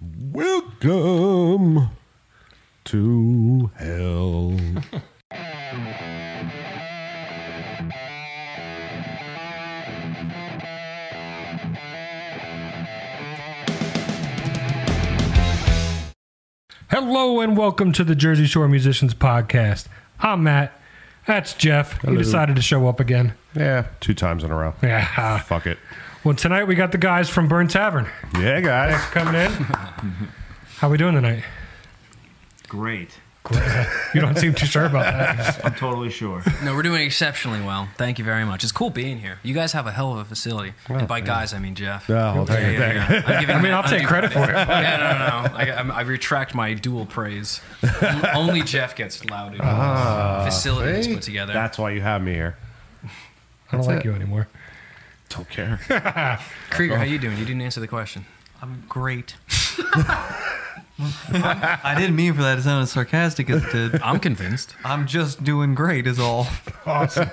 Welcome to hell. Hello and welcome to the Jersey Shore Musicians Podcast. I'm Matt. That's Jeff. He decided to show up again. yeah, two times in a row. Yeah. Fuck it. Well, tonight we got the guys from Burn Tavern Yeah, guys. coming in. How we doing tonight? Great. Great. You don't seem too sure about that. I'm totally sure. No, we're doing exceptionally well. Thank you very much. It's cool being here. You guys have a hell of a facility. and by guys, I mean Jeff. Oh, well, thank you, thank you. I'm giving I mean, that- I'll I'm take giving- credit for it. Yeah, no, no, no. I, I'm- I retract my dual praise. Only Jeff gets lauded. Ah, facility that's see? put together. That's why you have me here. I don't like you anymore. Don't care. Krieger, how you doing? You didn't answer the question. I'm great. I didn't mean for that to sound as sarcastic as it did. I'm convinced. I'm just doing great, is all. Awesome.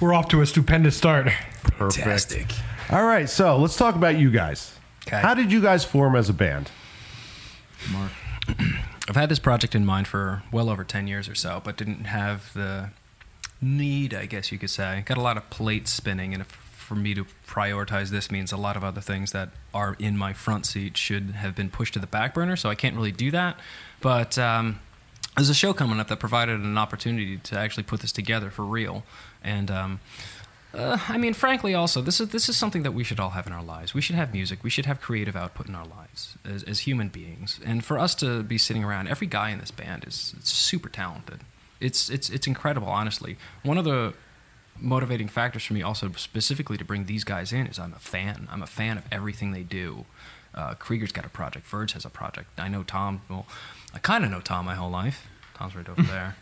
We're off to a stupendous start. Perfect. All right, so let's talk about you guys. Okay. How did you guys form as a band? Mark. I've had this project in mind for well over 10 years or so, but didn't have the need, I guess you could say. Got a lot of plates spinning, and if, for me to prioritize this means a lot of other things that are in my front seat should have been pushed to the back burner, so I can't really do that. But um, there's a show coming up that provided an opportunity to actually put this together for real. And um, uh, I mean, frankly, also this is this is something that we should all have in our lives. We should have music. We should have creative output in our lives as, as human beings. And for us to be sitting around, every guy in this band is super talented. It's it's it's incredible, honestly. One of the motivating factors for me, also specifically to bring these guys in, is I'm a fan. I'm a fan of everything they do. Uh, Krieger's got a project. Verge has a project. I know Tom. Well, I kind of know Tom my whole life. Tom's right over there.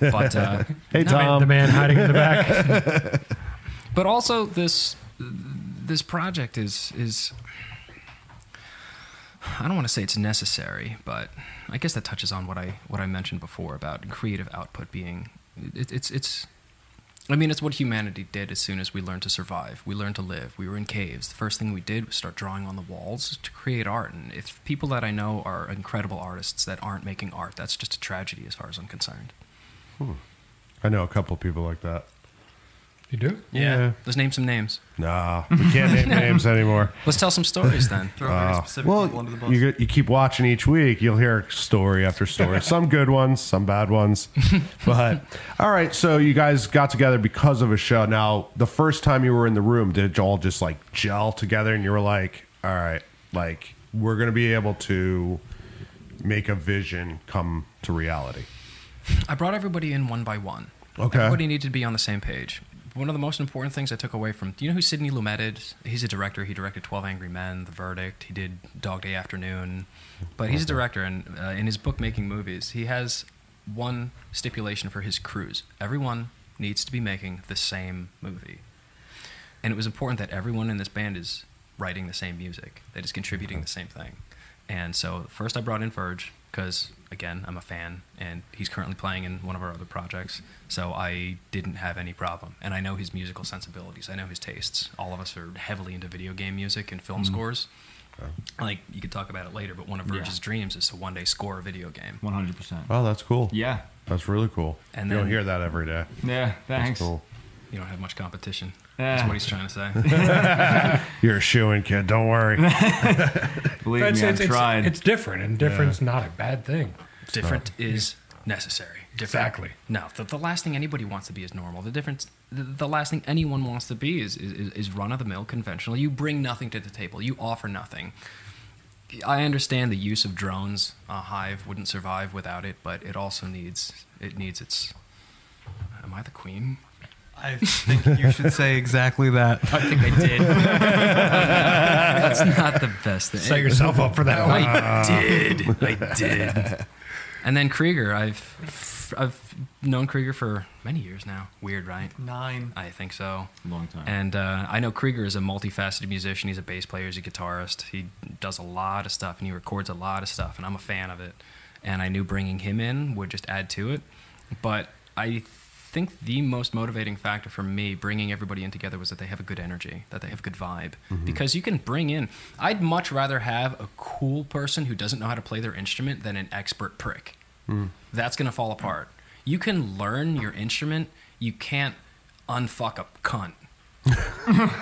but uh, Hey, no, Tom. The man hiding in the back. but also this this project is is I don't want to say it's necessary, but I guess that touches on what I what I mentioned before about creative output being it, it's it's I mean it's what humanity did as soon as we learned to survive. We learned to live. We were in caves. The first thing we did was start drawing on the walls to create art. And if people that I know are incredible artists that aren't making art, that's just a tragedy as far as I'm concerned. Hmm. I know a couple people like that. You do? Yeah. Let's name some names. Nah, we can't name names anymore. Let's tell some stories then. Uh, Throw very specific Well, people under the bus. you, you keep watching each week, you'll hear story after story. some good ones, some bad ones. But all right, so you guys got together because of a show. Now, the first time you were in the room, did you all just like gel together and you were like, all right, like we're going to be able to make a vision come to reality? I brought everybody in one by one. Okay. Everybody needed to be on the same page. One of the most important things I took away from do you know who Sidney Lumet is? He's a director. He directed Twelve Angry Men, The Verdict. He did Dog Day Afternoon. But he's a director, and uh, in his book Making Movies, he has one stipulation for his crews: everyone needs to be making the same movie. And it was important that everyone in this band is writing the same music, that is contributing the same thing. And so first I brought in Verge because again I'm a fan, and he's currently playing in one of our other projects. So I didn't have any problem, and I know his musical sensibilities. I know his tastes. All of us are heavily into video game music and film scores. Like you could talk about it later, but one of Verge's Yeah. dreams is to one day score a video game. 100%. Oh, that's cool. Yeah. That's really cool. And you don't hear that every day. Yeah, That's thanks. cool. You don't have much competition. Yeah. That's what he's trying to say. You're a shoo-in kid. Don't worry. Believe It's, me, it's, I've it's, tried. it's different, and different's not a bad thing. Different is necessary. Different. Exactly. No, the, the last thing anybody wants to be is normal. The difference, the, the last thing anyone wants to be is is, is run of the mill, conventional. You bring nothing to the table. You offer nothing. I understand the use of drones. A Hive wouldn't survive without it, but it also needs it needs its. Am I the queen? I think you should say exactly that. I think I did. That's not the best thing. Set yourself up for that one. I did. I did. And then Krieger, I've I've known Krieger for many years now. Weird, right? Nine. I think so. Long time. And uh, I know Krieger is a multifaceted musician. He's a bass player. He's a guitarist. He does a lot of stuff and he records a lot of stuff. And I'm a fan of it. And I knew bringing him in would just add to it. But I think the most motivating factor for me bringing everybody in together was that they have a good energy, that they have good vibe. Mm-hmm. Because you can bring in, I'd much rather have a cool person who doesn't know how to play their instrument than an expert prick. Mm. That's going to fall apart. You can learn your instrument, you can't unfuck a cunt.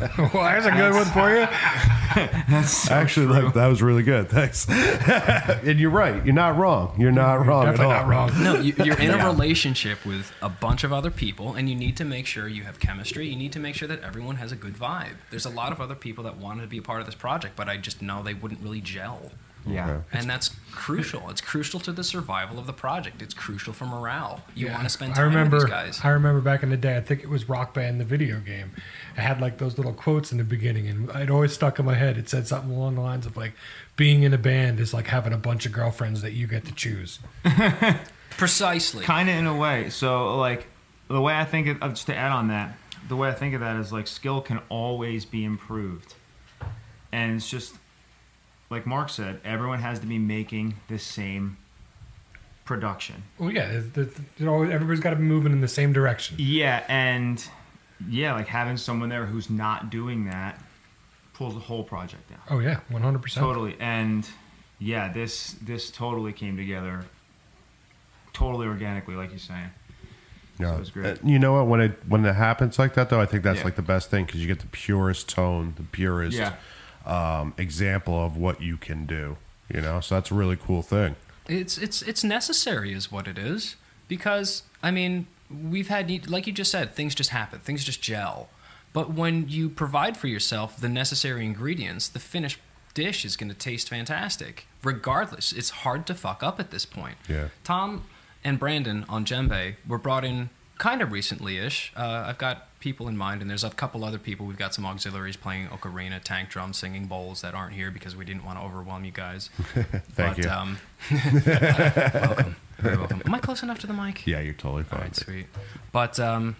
well, there's a good one for you. Actually, like, that was really good. Thanks. and you're right. You're not wrong. You're not wrong. at Definitely all. not wrong. No, you, you're in a relationship with a bunch of other people, and you need to make sure you have chemistry. You need to make sure that everyone has a good vibe. There's a lot of other people that wanted to be a part of this project, but I just know they wouldn't really gel. Yeah. Okay. And that's crucial. It's crucial to the survival of the project. It's crucial for morale. You Yeah. want to spend I time remember, with these guys. I remember back in the day. I think it was Rock Band, the video game. It had like those little quotes in the beginning, and it always stuck in my head. It said something along the lines of like, "Being in a band is like having a bunch of girlfriends that you get to choose." Precisely. Kind of in a way. So, like, the way I think of, uh, just to add on that, the way I think of that is like skill can always be improved. And it's just, like Mark said, everyone has to be making the same production. Well, yeah, it's- it's- you know, everybody's got to be moving in the same direction. Yeah, and yeah, like having someone there who's not doing that pulls the whole project down. Oh yeah, one hundred percent. Totally. And yeah, this this totally came together totally organically, like you're saying. Yeah. So it was great. Uh, You know what? When it when it happens like that, though, I think that's Yeah. like the best thing because you get the purest tone, the purest Yeah. Um, example of what you can do. You know, so that's a really cool thing. It's it's it's necessary, is what it is. Because I mean, we've had like you just said, things just happen, things just gel. But when you provide for yourself the necessary ingredients, the finished dish is going to taste fantastic. Regardless, it's hard to fuck up at this point. Yeah. Tom and Brandon on Djembe were brought in kind of recently-ish. Uh, I've got people in mind, and there's a couple other people. We've got some auxiliaries playing ocarina, tank drums, singing bowls that aren't here because we didn't want to overwhelm you guys. Thank but, you. Um, welcome, very welcome. Am I close enough to the mic? Yeah, you're totally fine. right, sweet. But um,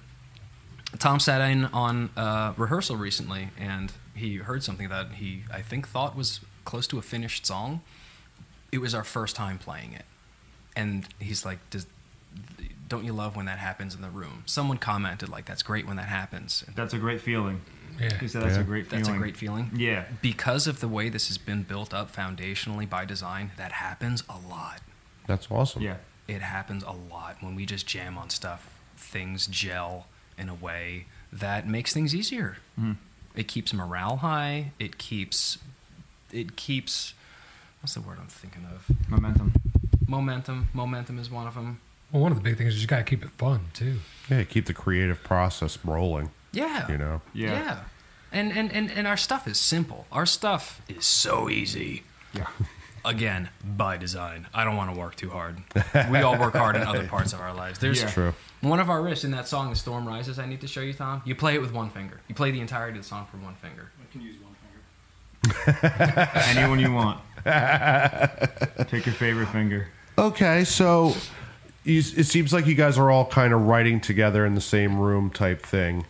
Tom sat in on uh, rehearsal recently, and he heard something that he, I think, thought was close to a finished song. It was our first time playing it, and he's like, "Does don't you love when that happens in the room?" Someone commented like, "That's great when that happens." That's a great feeling. Yeah. He said that's Yeah. a great feeling. That's a great feeling. Yeah. Because of the way this has been built up foundationally by design, that happens a lot. That's awesome. Yeah. it happens a lot when we just jam on stuff. Things gel in a way that makes things easier. Mhm. It keeps morale high. It keeps it keeps what's the word I'm thinking of? Momentum. Momentum. Momentum is one of them. Well, one of the big things is you got to keep it fun too. Yeah, keep the creative process rolling. Yeah. You know. Yeah. And, and and and our stuff is simple. Our stuff is so easy. Yeah. Again, by design. I don't want to work too hard. We all work hard in other parts of our lives. There's Yeah. True. One of our riffs in that song, "The Storm Rises," I need to show you, Tom. You play it with one finger. You play the entirety of the song from one finger. I can use one finger. Anyone you want. Take your favorite finger. Okay, so you, it seems like you guys are all kind of writing together in the same room type thing.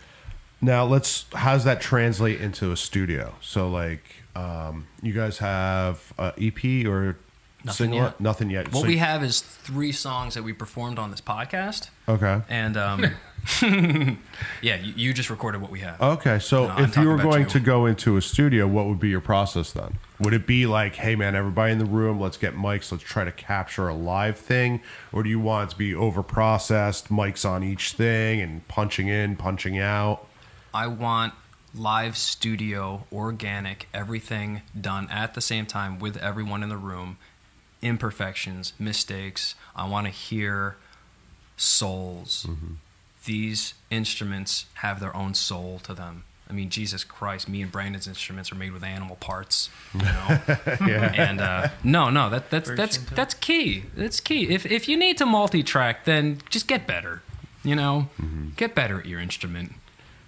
Now, let's how's that translate into a studio? So, like, um, you guys have a EP or Nothing single? yet. Nothing yet. What So- we have is three songs that we performed on this podcast, okay. and um, yeah, you, you just recorded what we have. Okay, so No, I'm if you talking were about going you. to go into a studio, what would be your process then? Would it be like, hey man, everybody in the room, let's get mics, let's try to capture a live thing? Or do you want it to be over processed, mics on each thing and punching in, punching out? I want live studio, organic, everything done at the same time with everyone in the room. Imperfections, mistakes. I want to hear souls. These instruments have their own soul to them. I mean, Jesus Christ, me and Brandon's instruments are made with animal parts, you know. Yeah. and uh, no, no, that that's Very that's Shinto. that's key. That's key. If if you need to multi-track, then just get better. You know, get better at your instrument.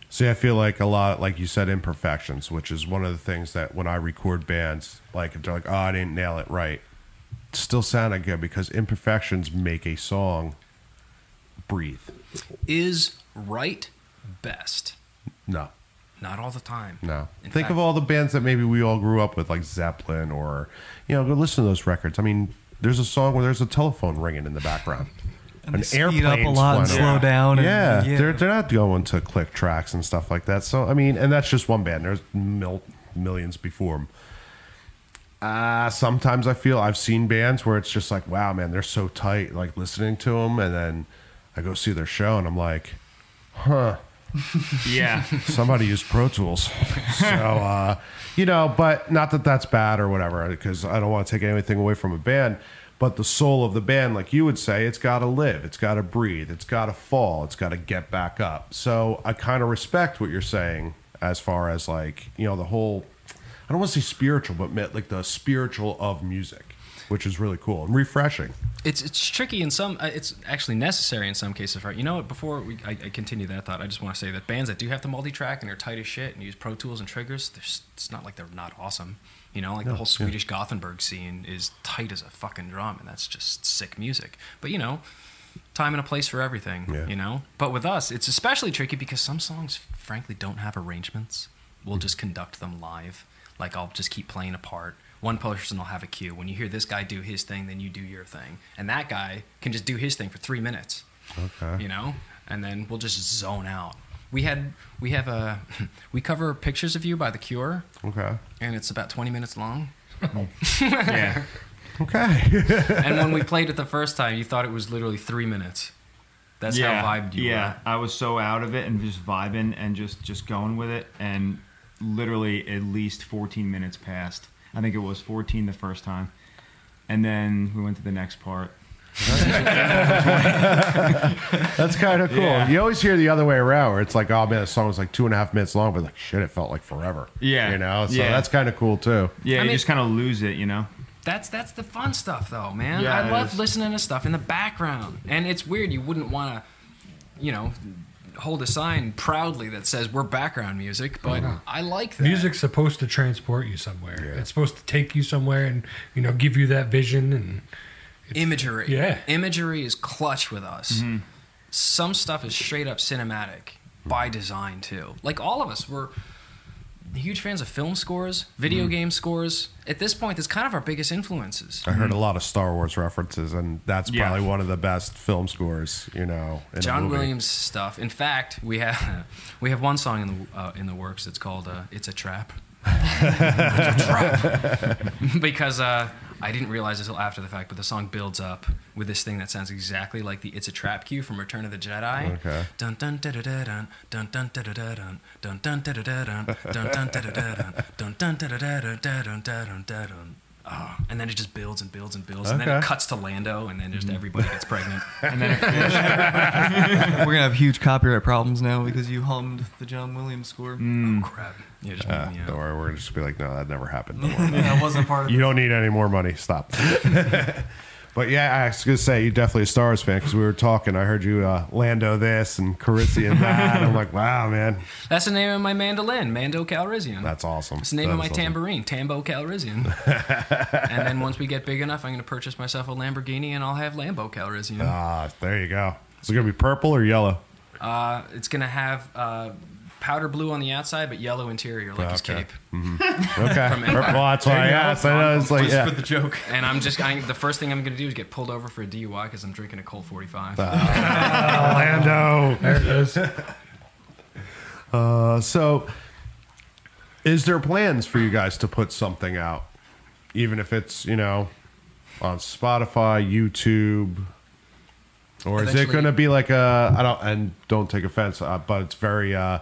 See, I feel like a lot, like you said, imperfections, which is one of the things that when I record bands, like if they're like, oh, I didn't nail it right, it still sounded good because imperfections make a song breathe. Is right best. No, Not all the time. no. In Think fact- of all the bands that maybe we all grew up with, like Zeppelin, or you know, go listen to those records. I mean, there's a song where there's a telephone ringing in the background. And an they speed up a lot and slow down. and- Yeah, yeah. they're they're not going to click tracks and stuff like that. So I mean, and that's just one band. There's mil- millions before them. Uh, sometimes I feel I've seen bands where it's just like, wow, man, they're so tight. Like listening to them, and then I go see their show, and I'm like, huh. Yeah. somebody used Pro Tools. So, uh, you know, but not that that's bad or whatever, because I don't want to take anything away from a band. But the soul of the band, like you would say, it's got to live, it's got to breathe, it's got to fall, it's got to get back up. So I kind of respect what you're saying as far as like, you know, the whole, I don't want to say spiritual, but like the spiritual of music, which is really cool and refreshing. It's it's tricky in some. Uh, it's actually necessary in some cases, right? You know what? Before we, I, I continue that thought, I just want to say that bands that do have to multi-track and are tight as shit and use Pro Tools and triggers, there's, it's not like they're not awesome. You know, like the whole Swedish Gothenburg scene is tight as a fucking drum, and that's just sick music. But you know, time and a place for everything. Yeah. You know, but with us, it's especially tricky because some songs, frankly, don't have arrangements. We'll just conduct them live. Like I'll just keep playing a part. One person will have a cue. When you hear this guy do his thing, then you do your thing, and that guy can just do his thing for three minutes. Okay. You know, and then we'll just zone out. We had we have a we cover pictures of you by The Cure, Okay. and it's about twenty minutes long. Yeah. Okay. and when we played it the first time, you thought it was literally three minutes. That's yeah. how vibed you yeah. were. Yeah, I was so out of it and just vibing and just just going with it and literally at least 14 minutes passed. I think it was 14 the first time. And then we went to the next part. That's kind of cool. Yeah. You always hear the other way around, where it's like, oh man, the song was like two and a half minutes long, but like shit, it felt like forever. Yeah. you know. So Yeah. that's kind of cool too. Yeah, I you mean- just kind of lose it, you know? That's that's the fun stuff, though, man. Yeah, I love is. listening to stuff in the background, and it's weird. You wouldn't want to, you know, hold a sign proudly that says we're background music, but oh, I like that. Music's supposed to transport you somewhere. It's supposed to take you somewhere and you know give you that vision and imagery. Yeah. imagery is clutch with us. Mm-hmm. Some stuff is straight up cinematic by design too. Like all of us, we're huge fans of film scores, video game scores. At this point, it's kind of our biggest influences. I heard a lot of Star Wars references, and that's Yeah. probably one of the best film scores. You know, in a John movie. Williams stuff. In fact, we have we have one song in the uh, in the works. It's called uh, "It's a Trap." it's a trap. because uh, I didn't realize until after the fact, but the song builds up with this thing that sounds exactly like the "It's a Trap" cue from Return of the Jedi. Okay. Dun dun da da da dun dun dun da da da dun dun dun da da da dun dun dun da da da dun dun dun da da da dun da dun da dun da dun. Oh, and then it just builds and builds and builds, and then it Okay. cuts to Lando, and then just everybody gets pregnant. And then it finished. We're gonna have huge copyright problems now because you hummed the John Williams score. Mm. Oh crap! Yeah, just Uh, made me don't worry, we're gonna just be like, no, that never happened. Don't worry. that wasn't part of you don't need any more money. Stop. But yeah, I was gonna say you're definitely a Stars fan because we were talking. I heard you uh, Lando this and Calrissian that. I'm like, wow, man, That's the name of my mandolin, Mando Calrissian. that's awesome. It's the name That of my awesome. tambourine, Tambo Calrissian. and then once we get big enough, I'm going to purchase myself a Lamborghini and I'll have Lambo Calrissian. Ah, there you go. Is it gonna be purple or yellow? Uh, it's going to have uh, powder blue on the outside, but yellow interior, like his Okay. cape. Okay, From purple. Well, that's why I asked. I know it's like, just yeah. for the joke. And I'm just, I, the first thing I'm going to do is get pulled over for a DUI because I'm drinking a Colt 45. Lando. there it is. Uh, so, is there plans for you guys to put something out, even if it's you know on Spotify, YouTube, or is it going to be like a I don't and don't take offense, uh, but it's very uh,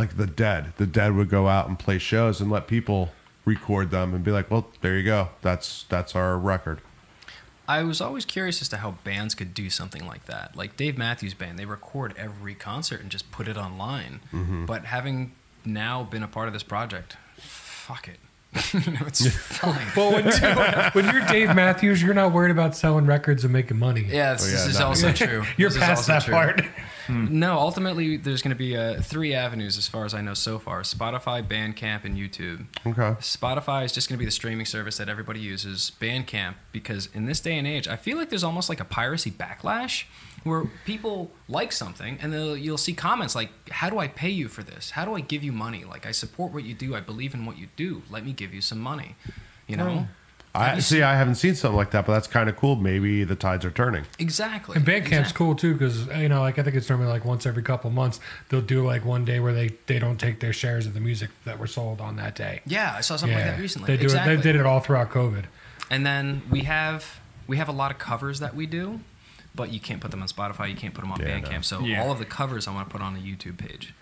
like the Dead. The Dead would go out and play shows and let people record them and be like, well, there you go. That's that's our record. I was always curious as to how bands could do something like that. Like Dave Matthews Band, they record every concert and just put it online. Mm-hmm. But having now been a part of this project, fuck it. you it's fine. Well, when, when you're Dave Matthews, you're not worried about selling records and making money. Yeah, this, Oh, yeah, this is that- also true. You're This is past also that true. part. No, ultimately, there's going to be uh, three avenues as far as I know so far Spotify, Bandcamp, and YouTube. Okay. Spotify is just going to be the streaming service that everybody uses. Bandcamp, because in this day and age, I feel like there's almost like a piracy backlash where people like something and they'll, you'll see comments like, How do I pay you for this? How do I give you money? Like, I support what you do. I believe in what you do. Let me give you some money. You know? I see. I haven't seen something like that, but that's kind of cool. Maybe the tides are turning. Exactly. And Bandcamp's Exactly. cool too because you know, like I think it's normally like once every couple months they'll do like one day where they they don't take their shares of the music that were sold on that day. Yeah, I saw something like that recently. They do exactly. it. They did it all throughout COVID. And then we have we have a lot of covers that we do, but you can't put them on Spotify. You can't put them on Yeah, Bandcamp. no. So Yeah. all of the covers I want to put on a YouTube page.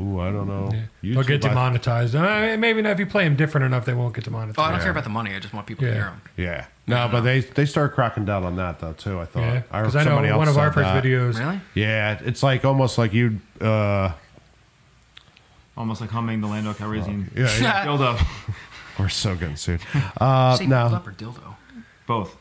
Ooh, I don't know. Yeah. They'll get YouTube, I- demonetized. Uh, maybe not if you play them different enough, they won't get demonetized. Oh, I don't Yeah. care about the money. I just want people Yeah. to hear them. Yeah. No, but they they start cracking down on that though too. I thought. Yeah, I because I, know else one of our said first that. videos. Really? Yeah, it's like almost like you. Uh, Almost like humming the Lando Calrissian yeah, yeah. dildo. we're so getting sued. Uh, Say no. up or dildo. Both.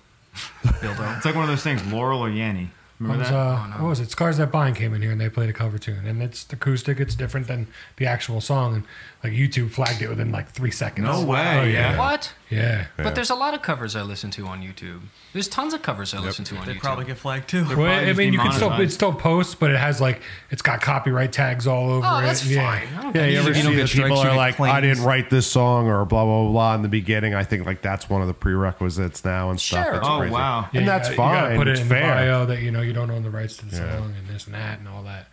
It's like one of those things, Laurel or Yanny. What Remember was, that? uh, Oh, no. what was it? Scars That Bind came in here and they played a cover tune, and it's acoustic. It's different than the actual song, and like YouTube flagged it within like three seconds. No way, Oh, yeah. What? Yeah. But there's a lot of covers I listen to on YouTube. There's tons of covers I listen to on They YouTube. probably get flagged too. Well, I mean, you can still demonetized. it still posts, but it has like it's got copyright tags all over oh, it. that's yeah. fine. I don't Yeah, you ever If you don't see get people strikes, are get like, I didn't write this song or blah blah blah in the beginning. I think like that's one of the prerequisites now and stuff. Sure. That's Oh, crazy. wow. Yeah, and you that's gotta- You gotta fine. put it it's in fair. bio that you know you don't own the rights to the Yeah. song and this and that and all that.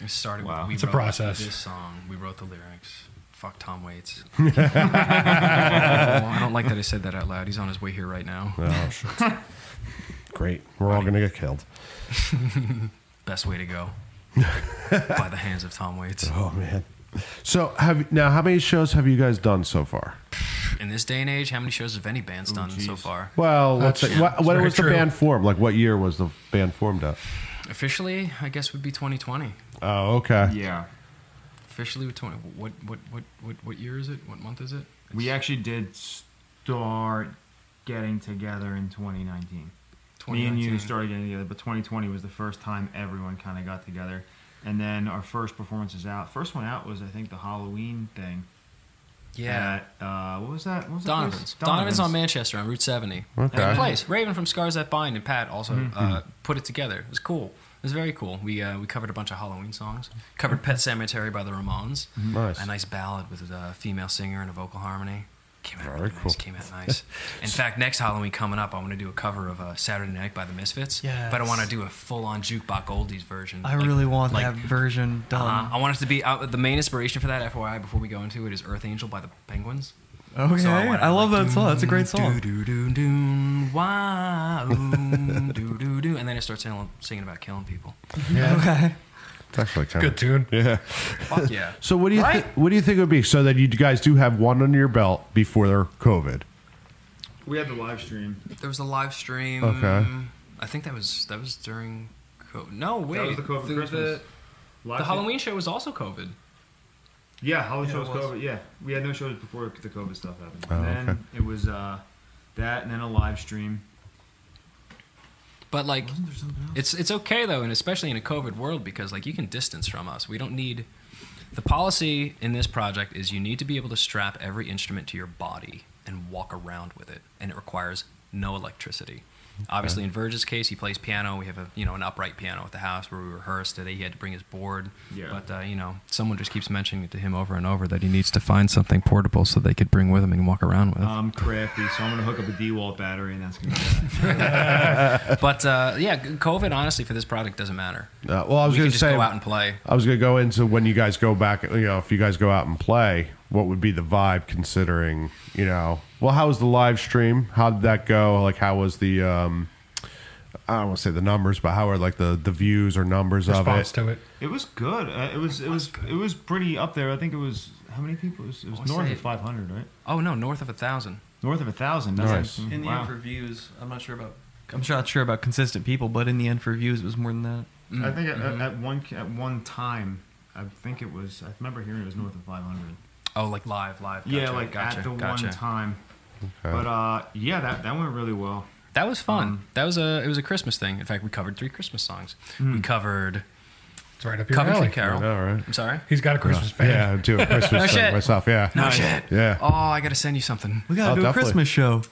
It started Wow. with we It's a process. This song, we wrote the lyrics. Fuck Tom Waits. I don't like that I said that out loud. He's on his way here right now. Oh shit. Great. We're all gonna get killed. Best way to go. By the hands of Tom Waits. Oh man. So have now how many shows have you guys done so far? In this day and age, how many shows have any bands done so far? Well, let's That's- say, what, that's when very was the true. band formed? Like what year was the band formed at? Officially, I guess would be 2020. Oh, okay. Yeah. Officially with 20. What what what what what year is it? What month is it? We actually did start getting together in 2019. Me and you 2019. started getting together, but 2020 was the first time everyone kind of got together. And then our first performances out. First one out was I think the Halloween thing. Yeah. At, uh, what was that? What was that Donovan's. Donovan's on Manchester on Route 70. Okay. Good place. Raven from Scars That Bind and Pat also Mm-hmm. uh, put it together. It was cool. It was very cool. We uh, we covered a bunch of Halloween songs. Covered Pet Sematary by the Ramones. Nice. A nice ballad with a female singer and a vocal harmony. Came out Very really cool. nice. Came out nice. In fact, next Halloween coming up, I want to do a cover of uh, Saturday Night by the Misfits. Yeah. But I want to do a full-on jukebox oldies version. I Like- really want like, that version done. uh, I want it to be uh, the main inspiration for that. FYI, before we go into it, is Earth Angel by the Penguins. okay, So I, want it love like, that song. That's a great song. Do do do do wow do do do, and then I start singing, singing about killing people. Yeah. Okay. It's actually kind Good tune. Yeah. Fuck yeah! So what do you Right? thi- what do you think it would be so that you guys do have one under your belt before their COVID? We had the live stream. There was a live stream. Okay. I think that was that was during. Co- no wait, That was the COVID the, Christmas. the, Live the stream- Halloween show was also COVID. Yeah, Halloween Yeah, show it was was. COVID. Yeah, we had no shows before the COVID stuff happened. Oh, and then okay. it was uh, that, and then a live stream. But like, Wasn't there something else? It's it's okay though, and especially in a COVID world because like you can distance from us. We don't need the policy in this project is you need to be able to strap every instrument to your body and walk around with it, and it requires no electricity. Obviously, in Verge's case, he plays piano. We have a you know an upright piano at the house where we rehearse today. He had to bring his board, Yeah. but uh, you know someone just keeps mentioning it to him over and over that he needs to find something portable so they could bring with him and walk around with. I'm crafty, so I'm gonna hook up a DeWalt battery, and that's gonna be that. but uh, yeah, COVID honestly for this project doesn't matter. Uh, well, I was we going can to just say go out and play. I was going to go into when you guys go back. You know, if you guys go out and play, what would be the vibe? Considering you know, well, how was the live stream? How did that go? Like, how was the? um I don't want to say the numbers, but how are like the the views or numbers Response of it? to it. It was good. Uh, it was it was it was pretty up there. I think it was how many people? It was, it was I north say- of 500, right? Oh no, north of a thousand. North of a thousand. Nice. In the wow. end for views, I'm not sure about. I'm not sure about consistent people, but in the end for views, it was more than that. I think at, Mhm. at one at one time, I think it was. I remember hearing it was north of 500. Oh, like live, live. yeah, like gotcha, at the gotcha. one time. Okay. But uh, yeah, that that went really well. That was fun. Um, that was a it was a Christmas thing. In fact, we covered three Christmas songs. Hmm. We covered It's right up your Coventry alley. Carol. All right. I'm sorry. He's got a Christmas band. Yeah, I'm a Christmas No thing shit. myself. Yeah. No Nice. shit. Yeah. Oh, I got to send you something. We gotta Oh, do a. Christmas show.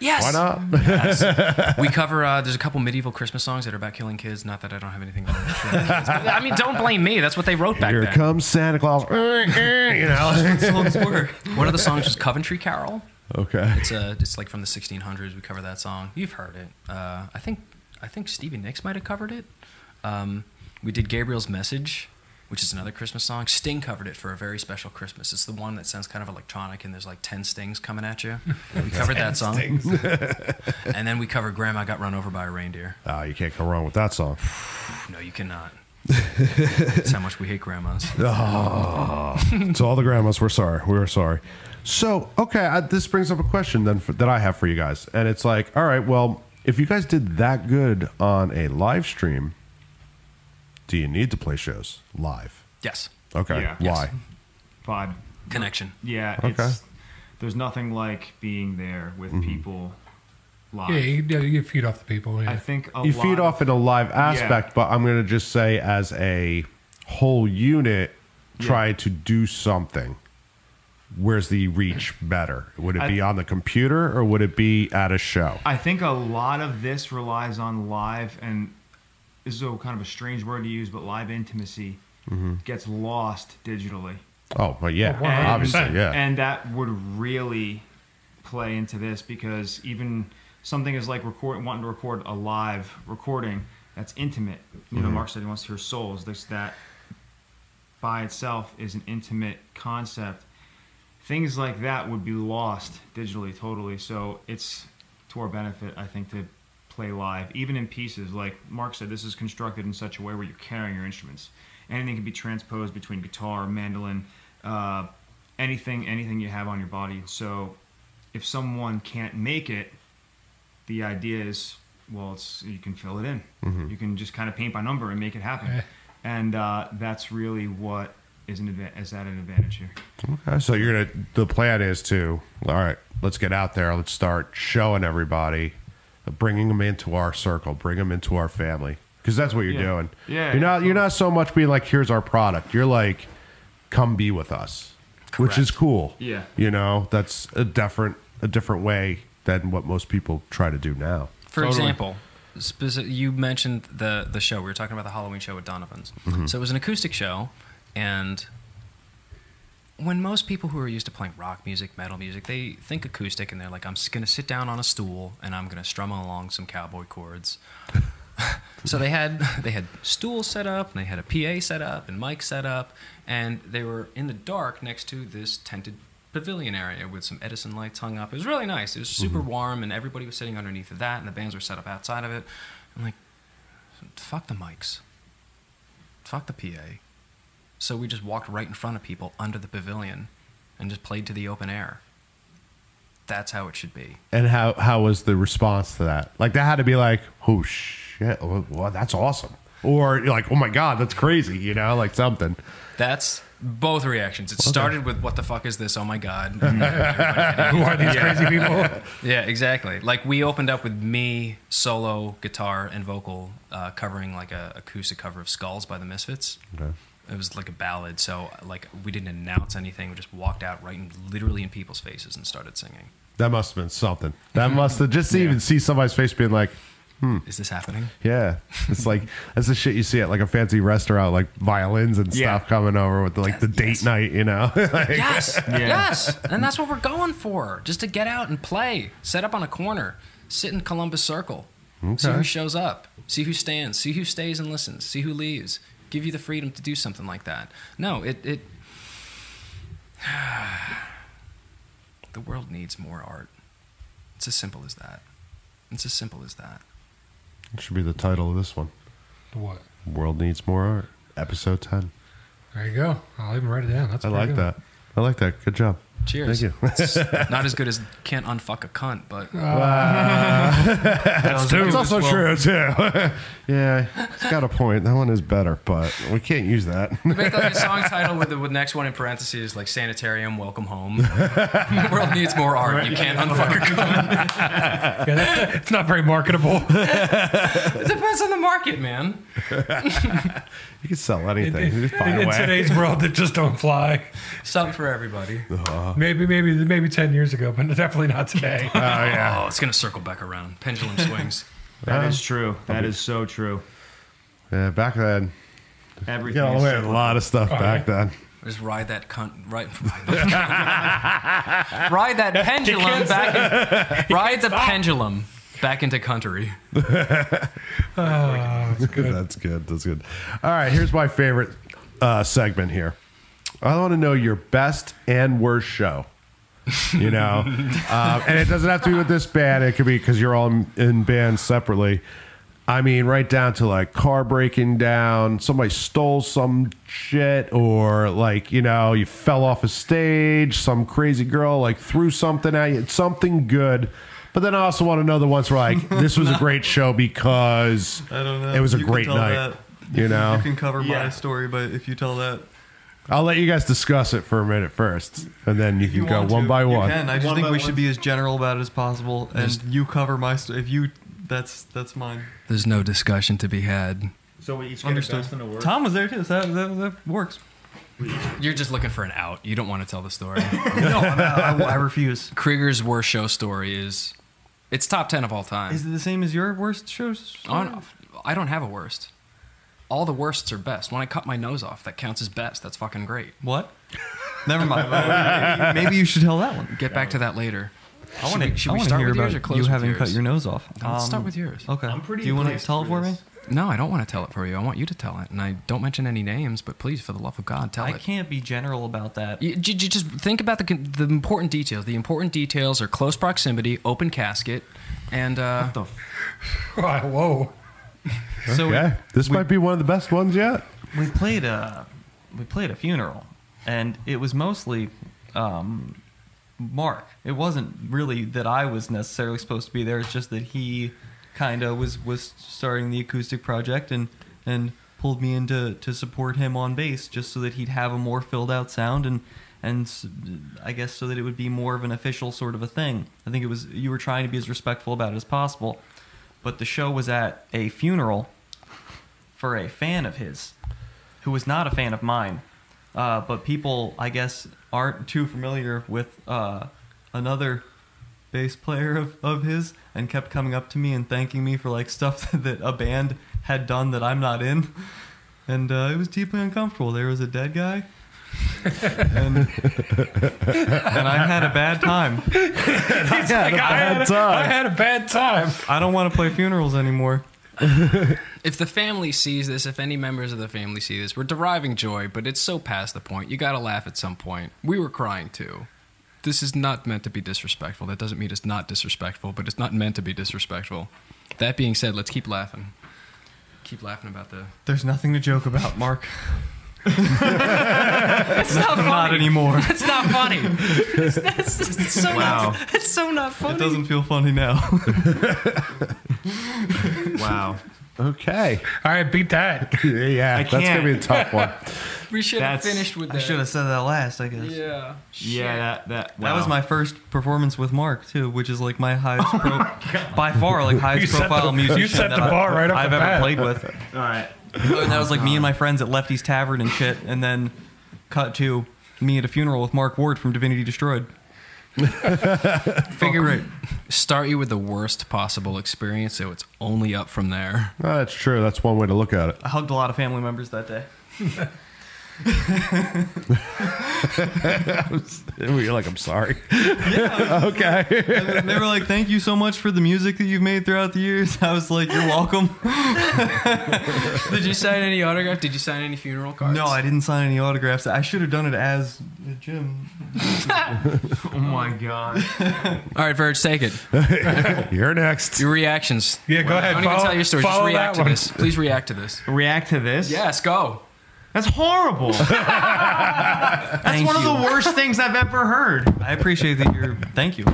Yes. Why not? we cover. Uh, there's a couple medieval Christmas songs that are about killing kids. Not that I don't have anything. on killing kids. But, I mean, don't blame me. That's what they wrote back Here then. comes Santa Claus. you know. Songs were. One of the songs was Coventry Carol. Okay. It's a it's like from the 1600s. We cover that song. You've heard it. Uh, I think I think Stevie Nicks might have covered it. Um, we did Gabriel's Message, which is another Christmas song. Sting covered it for a very special Christmas. It's the one that sounds kind of electronic and there's like ten stings coming at you. we covered that song, and then we covered Grandma Got Run Over by a Reindeer. Ah, you can't go wrong with that song. No, you cannot. That's how much we hate grandmas. Ah. to all the grandmas, we're sorry. We're sorry. So, okay, I, this brings up a question then for, that I have for you guys, and it's like, all right, well, if you guys did that good on a live stream, do you need to play shows live? Yes, Okay, Yeah. why? Vibe. connection. Yeah. Okay. It's, there's nothing like being there with mm-hmm. people live. Yeah, you, yeah, you feed off the people. Yeah. I think a You lot feed of- off in a live aspect, but I'm going to just say as a whole unit trying to do something. Where's the reach better? Would it I- be on the computer or would it be at a show? I think a lot of this relies on live, and this is a kind of a strange word to use, but live intimacy Mm-hmm. gets lost digitally. Oh, well, yeah, Oh, 100%. obviously, yeah. And that would really play into this because even something is like record, wanting to record a live recording that's intimate. You know, Mark said he wants to hear souls. This that by itself is an intimate concept. Things like that would be lost digitally totally. So it's to our benefit, I think, to play live, even in pieces. Like Mark said, this is constructed in such a way where you're carrying your instruments. Anything can be transposed between guitar, mandolin, uh, anything, anything you have on your body. So if someone can't make it, the idea is, well, it's you can fill it in. You can just kind of paint by number and make it happen. Yeah. And uh, that's really what is an adva- is at an advantage here. Okay, so you're gonna. The plan is to. All right, let's get out there. Let's start showing everybody, bringing them into our circle, bring them into our family, because that's what you're Yeah. doing. Yeah, you're not. You're not so much being like, "Here's our product." You're like, "Come be with us," which is cool. Yeah. you know, that's a different a different way than what most people try to do now. For Totally. example, speci- you mentioned the the show. We were talking about the Halloween show with Donovan's. Mm-hmm. So it was an acoustic show, and when most people who are used to playing rock music, metal music, they think acoustic, and they're like, "I'm just gonna sit down on a stool and I'm gonna strum along some cowboy chords." so they had they had stools set up, and they had a PA set up, and mic set up, and they were in the dark next to this tented pavilion area with some Edison lights hung up. It was really nice. It was super mm-hmm. warm, and everybody was sitting underneath of that, and the bands were set up outside of it. I'm like, fuck the mics, fuck the PA. So we just walked right in front of people under the pavilion, and just played to the open air. That's how it should be. And how how was the response to that? Like that had to be like, "Oh shit, well, that's awesome," or like, "Oh my god, that's crazy," you know, like something. That's both reactions. It started with "What the fuck is this? Oh my god!" Who are these crazy people? Yeah, exactly. Like we opened up with me solo guitar and vocal uh, covering like a acoustic cover of Skulls by the Misfits. Okay. It was like a ballad, so like we didn't announce anything. We just walked out right in, literally in people's faces and started singing. That must have been something. That must have just to even see somebody's face being like, Hmm. Is this happening? yeah, it's like that's the shit you see at like a fancy restaurant, like violins and Yeah. stuff coming over with like the date night, you know. Like, Yes, Yeah. yes, and that's what we're going for. Just to get out and play, set up on a corner, sit in Columbus Circle, see who shows up, see who stands, see who stays and listens, see who leaves. Give you the freedom to do something like that. No, it it. the world needs more art. It's as simple as that. It's as simple as that. It should be the title of this one. What? World needs more art. Episode ten. There you go. I'll even write it down. That's I like good. that. I like that. Good job. Cheers. Thank you. It's not as good as can't unfuck a cunt, but That's two. It's also true too. yeah, it's got a point. That one is better, but we can't use that. Make like a song title with the with next one in parentheses like sanitarium, welcome home. the world needs more art. You can't unfuck a cunt. Yeah, that- it's not very marketable. It depends on the market, man. You can sell anything. in, You just in today's world, that just don't fly. Something for everybody. Uh-huh. Maybe, maybe, maybe ten years ago, but definitely not today. Oh yeah. Oh, it's gonna circle back around. Pendulum swings. That is true. That is so true. Yeah. Back then, you Everything. got is away so- with a lot of stuff Oh, back yeah. then. Just ride that cunt, ride, ride that, ride that pendulum back. In, ride the pendulum back into country. That's good. That's good. That's good. All right, here's my favorite uh, segment here. I want to know your best and worst show. You know, um, and it doesn't have to be with this band. It could be because you're all in, in bands separately. I mean, right down to like car breaking down, somebody stole some shit, or like, you know, you fell off a stage, some crazy girl like threw something at you, something good. But then I also want to know the ones where like, this was a great show because I don't know. it was a You can great tell night. that. You know, You can cover Yeah. my story, but if you tell that, I'll let you guys discuss it for a minute first, and then you can you go want one to, by you one. can. I just One think by we one. should be as general about it as possible, and Just- you cover my story. If you, that's that's mine. There's no discussion to be had. So we each get Understood. a best and a worst. Tom was there too, so that, that, that works. You're just looking for an out. You don't want to tell the story. no, I, I, I refuse. Krieger's worst show story is it's top 10 of all time. Is it the same as your worst shows? On, I don't have a worst. All the worsts are best. When I cut my nose off, that counts as best. That's fucking great. What? Never mind. maybe, maybe you should tell that one. Get back to that later. I want to. should I we want to start hear with yours about or close you with having yours? cut your nose off. Let's start Um, with yours. Okay. I'm pretty Do you want to pleased tell it for for me? this. No, I don't want to tell it for you. I want you to tell it. And I don't mention any names, but please, for the love of God, tell I it. I can't be general about that. You, you- you just think about the the important details. The important details are close proximity, open casket, and uh, What the f- Whoa. So we- Okay, this we- might be one of the best ones yet. we played a we played a funeral, and it was mostly um, Mark. It wasn't really that I was necessarily supposed to be there. It's just that he kind of was was starting the acoustic project and and pulled me in to, to support him on bass just so that he'd have a more filled out sound and and I guess so that it would be more of an official sort of a thing. I think it was you were trying to be as respectful about it as possible, but the show was at a funeral for a fan of his who was not a fan of mine. Uh, but people, I guess, aren't too familiar with uh, another bass player of, of his and kept coming up to me and thanking me for like stuff that a band had done that I'm not in. And uh, it was deeply uncomfortable. There was a dead guy. and, and I had a bad time. He's like, I, had I had a bad time. I don't want to play funerals anymore. if the family sees this, if any members of the family see this, we're deriving joy, but it's so past the point. You got to laugh at some point. We were crying too. This is not meant to be disrespectful. That doesn't mean it's not disrespectful, but it's not meant to be disrespectful. That being said, let's keep laughing. Keep laughing about the. There's nothing to joke about, Mark. It's not funny. Not anymore. It's not funny. It's, it's- it's so Wow. not, it's so not funny. It doesn't feel funny now. Wow. Okay, All right, beat that. yeah, I that's gonna can't. be a tough one. we should have That's- finished with that. I should have said that last, I guess. Yeah. Yeah, that that That was wow. my first performance with Mark too, which is like my highest oh pro- by far like You highest set profile the- musician you set that the I- bar right off I've the ever bat. played with. All right. And that was like me and my uh-huh. friends at Lefty's Tavern and shit, and then cut to me at a funeral with Mark Ward from Divinity Destroyed. Figure oh, great. start you with the worst possible experience, so it's only up from there. Oh, that's true. That's one way to look at it. I hugged a lot of family members that day. You're like, I'm sorry. Yeah. okay. And they were like, "Thank you so much for the music that you've made throughout the years." I was like, "You're welcome." Did you sign any autograph? Did you sign any funeral cards? No, I didn't sign any autographs. I should have done it as Jim. Oh my god. All right, Verge, take it. You're next. Your reactions. Yeah, go ahead. Don't even tell your story. Just react to one. this. Please react to this. React to this. Yes, go. That's horrible. That's Thank one you. of the worst things I've ever heard. I appreciate that you're. Thank you.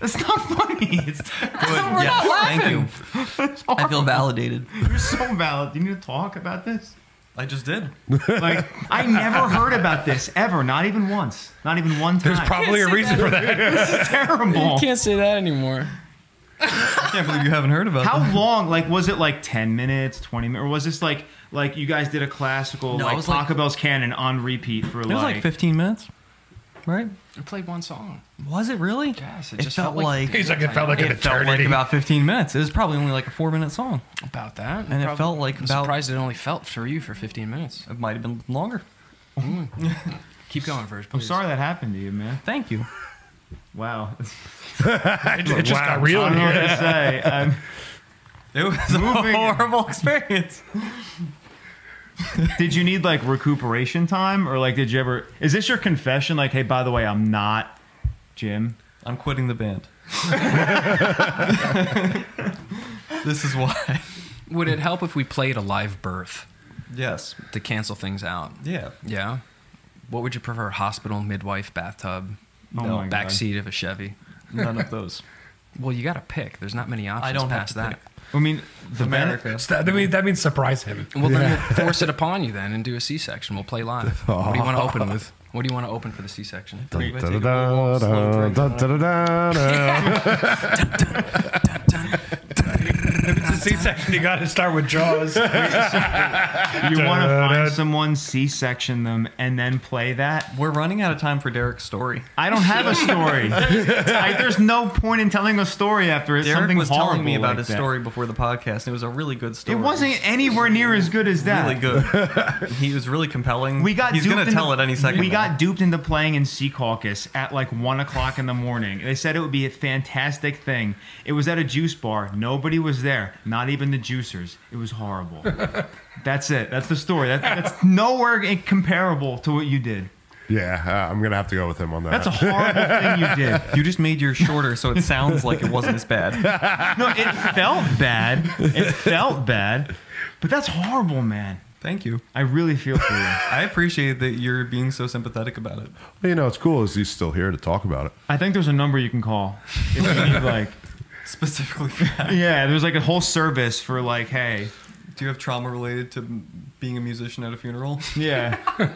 That's not funny. It's, Good. yes, thank you. I feel validated. you're so valid. Do you need to talk about this? I just did. Like I never heard about this ever. Not even once. Not even one time. There's probably a reason for that. this is terrible. You can't say that anymore. I can't believe you haven't heard about How that. long? Like, was it like ten minutes, twenty minutes, or was this like like you guys did a classical No, like was like- Taco Bell's Canon on repeat for like It was like, like 15 minutes, right? I played one song. Was it really? Yes, it, just felt like, He's like, it felt like an it felt like about 15 minutes. It was probably only like a four minute song. about that. And it felt like I'm about- surprised it only felt for you for 15 minutes. It might have been longer. Mm. Keep going, Verge. I'm sorry that happened to you, man. Thank you. Wow. It, it just got I real don't know what here. to say. I'm, It was Moving- a horrible experience. Did you need like recuperation time, or like did you ever? Is this your confession? Like, hey, by the way, I'm not Jim. I'm quitting the band. this is why. Would it help if we played a live birth Yes. to cancel things out? Yeah. Yeah. What would you prefer? Hospital, midwife, bathtub, Oh No, my god. back seat of a Chevy? None of those. Well, you got to pick. There's not many options I don't have past to that. pick. I mean, the America. So that, I mean, that means surprise him. Well, then we'll force it upon you then and do a C-section. We'll play live. What do you want to open with? What do you want to open for the C-section? Take a little slow drink. If it's a C-section, you got to start with Jaws. You want to find someone, C-section them, and then play that? We're running out of time for Derek's story. I don't have a story. I, there's no point in telling a story after it's Derek something was telling me about like his that. story before the podcast, and it was a really good story. It wasn't anywhere near as good as that. really good. he was really compelling. We got He's duped gonna into- tell it any second. We now. got duped into playing in Secaucus at like one o'clock in the morning. They said it would be a fantastic thing. It was at a juice bar. Nobody was there, not even the juicers. It was horrible. that's it. That's the story. That, that's nowhere comparable to what you did. Yeah, uh, I'm gonna have to go with him on that. That's a horrible thing you did. You just made yours shorter, so it sounds like it wasn't as bad. No, it felt bad. It felt bad, but that's horrible, man. Thank you. I really feel for you. I appreciate that you're being so sympathetic about it. Well, you know, it's cool is he's still here to talk about it. I think there's a number you can call if you need like. Specifically for that. Yeah, there's like a whole service for like, hey, Do you have trauma related to being a musician at a funeral? yeah,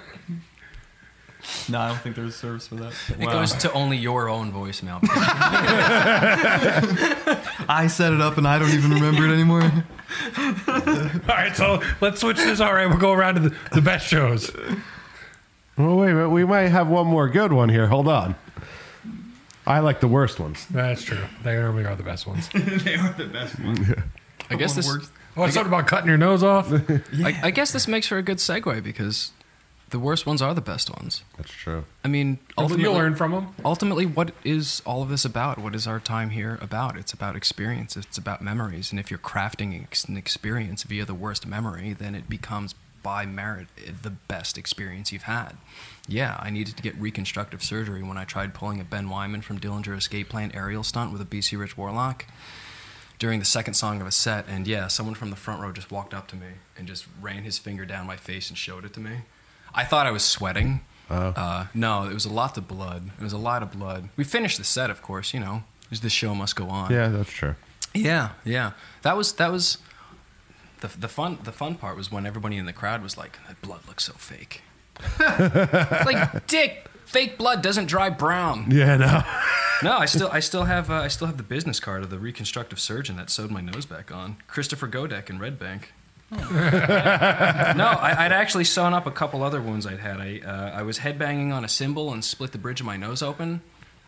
no, I don't think there's a service for that. It Wow. goes to only your own voicemail. I set it up and I don't even remember it anymore. All right, so let's switch this. All right, we'll go around to the, the best shows. Well, wait, a we might have one more good one here. Hold on. I like the worst ones. That's true. They normally are the best ones. they are the best ones. I guess this. Oh, it's something about cutting your nose off. I, I guess this makes for a good segue because the worst ones are the best ones. That's true. I mean, ultimately, You'll ultimately, learn from them. ultimately, what is all of this about? What is our time here about? It's about experience. It's about memories. And if you're crafting an experience via the worst memory, then it becomes by merit the best experience you've had. Yeah, I needed to get reconstructive surgery when I tried pulling a Ben Weinman from Dillinger Escape Plan aerial stunt with a BC Rich Warlock during the second song of a set. And yeah, someone from the front row just walked up to me and just ran his finger down my face and showed it to me. I thought I was sweating. Uh, no, it was a lot of blood. It was a lot of blood. We finished the set, of course. You know, the show must go on. Yeah, that's true. yeah, yeah. That was that was the the fun. The fun part was when everybody in the crowd was like, "That blood looks so fake." Like, dick, fake blood doesn't dry brown. Yeah, no. No, I still I still have uh, I still have the business card of the reconstructive surgeon that sewed my nose back on, Christopher Godek in Red Bank. no, I, I'd actually sewn up a couple other wounds I'd had. I uh, I was headbanging on a cymbal and split the bridge of my nose open,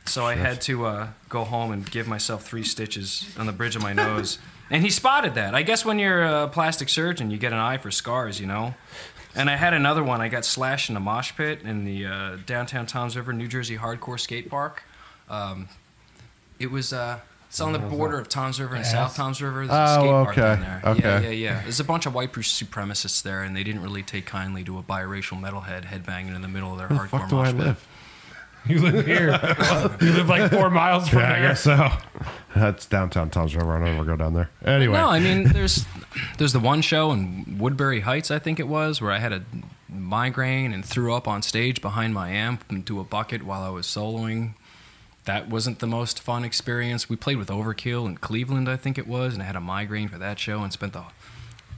so I had to uh, go home and give myself three stitches on the bridge of my nose. And he spotted that. I guess when you're a plastic surgeon, you get an eye for scars, you know. And I had another one. I got slashed in a mosh pit in the uh, downtown Toms River, New Jersey hardcore skate park. Um, it was uh, it's on the border of Toms River and Ass? South Toms River. There's Oh, a skate park okay, down there. Yeah, okay. yeah, yeah. There's a bunch of white supremacists there, and they didn't really take kindly to a biracial metalhead headbanging in the middle of their Where the hardcore fuck do mosh I pit. live? You live here. you live like four miles from Yeah, I there. guess so. That's downtown Tom's River. I don't ever go down there. Anyway. No, I mean there's there's the one show in Woodbury Heights, I think it was, where I had a migraine and threw up on stage behind my amp into a bucket while I was soloing. That wasn't the most fun experience. We played with Overkill in Cleveland, I think it was, and I had a migraine for that show and spent the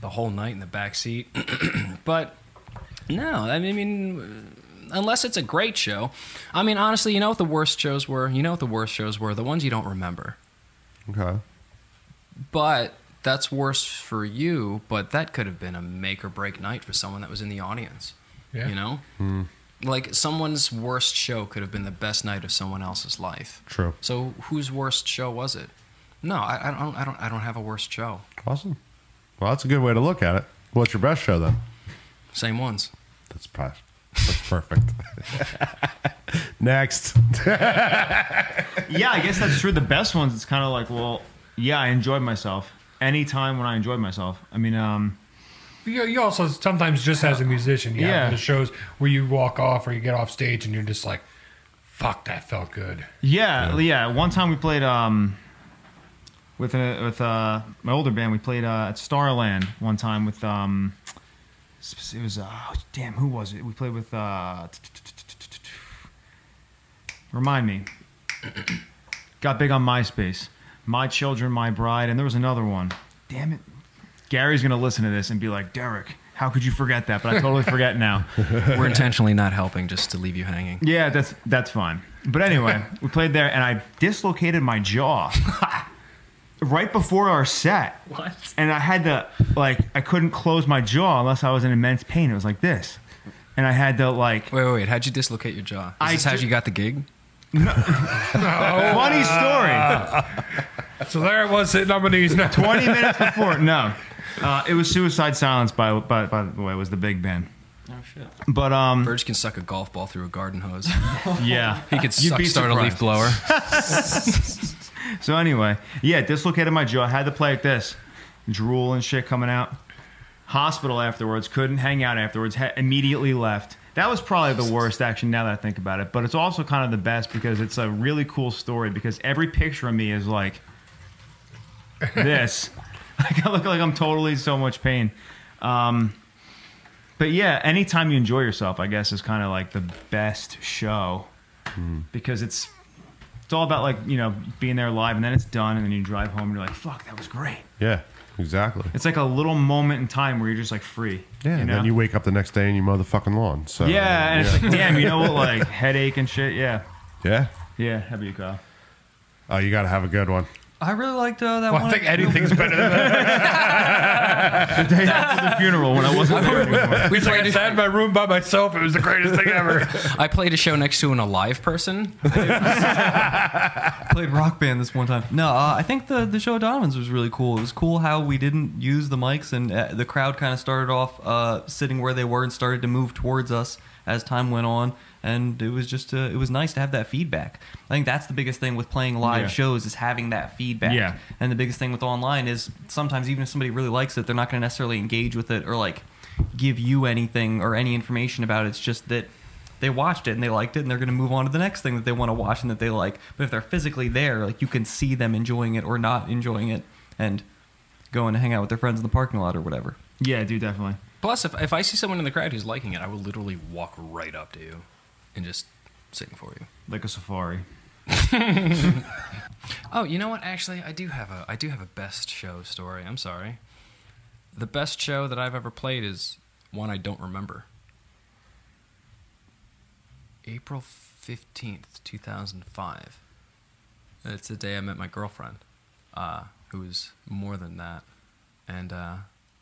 the whole night in the back seat. but no, I mean unless it's a great show. I mean honestly, you know what the worst shows were? You know what the worst shows were? The ones you don't remember okay. but that's worse for you but that could have been a make or break night for someone that was in the audience Yeah. you know hmm. like someone's worst show could have been the best night of someone else's life True. so whose worst show was it no i, I don't i don't i don't have a worst show Awesome. Well, that's a good way to look at it. What's your best show then? same ones That's probably That's perfect. Next. yeah, I guess that's true. The best ones, it's kind of like, well, yeah, I enjoyed myself. Anytime when I enjoyed myself. I mean, um, You, you also sometimes just as a musician, you Yeah. have the shows where you walk off or you get off stage and you're just like, "Fuck, that felt good." yeah, yeah. One time we played um, with a, with uh, my older band. We played uh, at Starland one time with um, it was uh, oh, damn, who was it? We played with uh, remind me. Got big on MySpace. My Children, My Bride, and there was another one. Damn it. Gary's going to listen to this and be like, Derek, how could you forget that? But I totally forget now. We're intentionally not helping just to leave you hanging. Yeah, that's that's fine. But anyway, we played there and I dislocated my jaw right before our set. What? And I had to like I couldn't close my jaw unless I was in immense pain. It was like this. And I had to like Wait, wait, wait. How'd you dislocate your jaw? Is I this how ju- you got the gig? No. Funny story. So there it was sitting on my knees. Now. 20 minutes before. No. Uh, it was Suicide Silence by, by by the way, it was the big band. Oh shit. But um Verge can suck a golf ball through a garden hose. yeah. He could You'd suck, be start a leaf surprised. blower. So anyway, yeah, dislocated my jaw. I Had to play like this, drool and shit coming out. Hospital afterwards. Couldn't hang out afterwards. Ha- immediately left. That was probably the worst action now that I think about it. But it's also kind of the best because it's a really cool story. Because every picture of me is like this. like I look like I'm totally in so much pain. Um, but yeah, anytime you enjoy yourself, I guess is kind of like the best show because it's it's all about like you know being there live and then it's done and then you drive home and you're like fuck that was great Yeah, exactly. it's like a little moment in time where you're just like free Yeah, you and know? then you wake up the next day and you mow the fucking lawn. So yeah and it's like damn you know what like headache and shit yeah yeah. yeah how about you Kyle Oh, you got to have a good one. I really liked uh, that Well, one. I think anything's better than that. the day after the funeral when I wasn't there anymore It's like I sat in my room by myself. It was the greatest thing ever. I played a show next to an alive person. played rock band this one time. No, uh, I think the the show at Donovan's was really cool. It was cool how we didn't use the mics and uh, the crowd kind of started off uh, sitting where they were and started to move towards us as time went on. And it was just uh, it was nice to have that feedback. I think that's the biggest thing with playing live Yeah. shows is having that feedback. Yeah. And the biggest thing with online is sometimes even if somebody really likes it, they're not going to necessarily engage with it or like give you anything or any information about it. It's just that they watched it and they liked it and they're going to move on to the next thing that they want to watch and that they like. But if they're physically there, like you can see them enjoying it or not enjoying it and going to hang out with their friends in the parking lot or whatever. yeah dude definitely Plus, if, if I see someone in the crowd who's liking it, I will literally walk right up to you just sing for you. like a safari Oh, you know what? Actually, I do have a I do have a best show story. I'm sorry. The best show that I've ever played is one I don't remember. April 15th, 2005. It's the day I met my girlfriend, uh, who was more than that. And uh,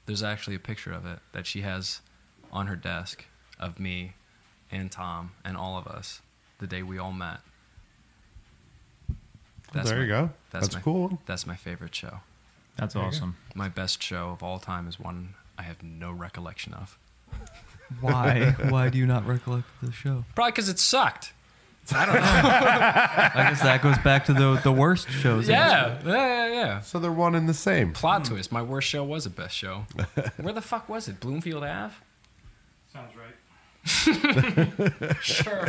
there's actually a picture of it that she has on her desk of me and Tom and all of us the day we all met. there my- you go. That's, my, cool. That's my favorite show. that's There awesome My best show of all time is one I have no recollection of. Why? Why do you not recollect the show? Probably because it sucked. I don't know. I guess that goes back to the the worst shows. yeah, yeah, yeah, yeah. So they're one and the same. Plot twist: My worst show was a best show. Where the fuck was it? Bloomfield Ave. Sounds right. Sure.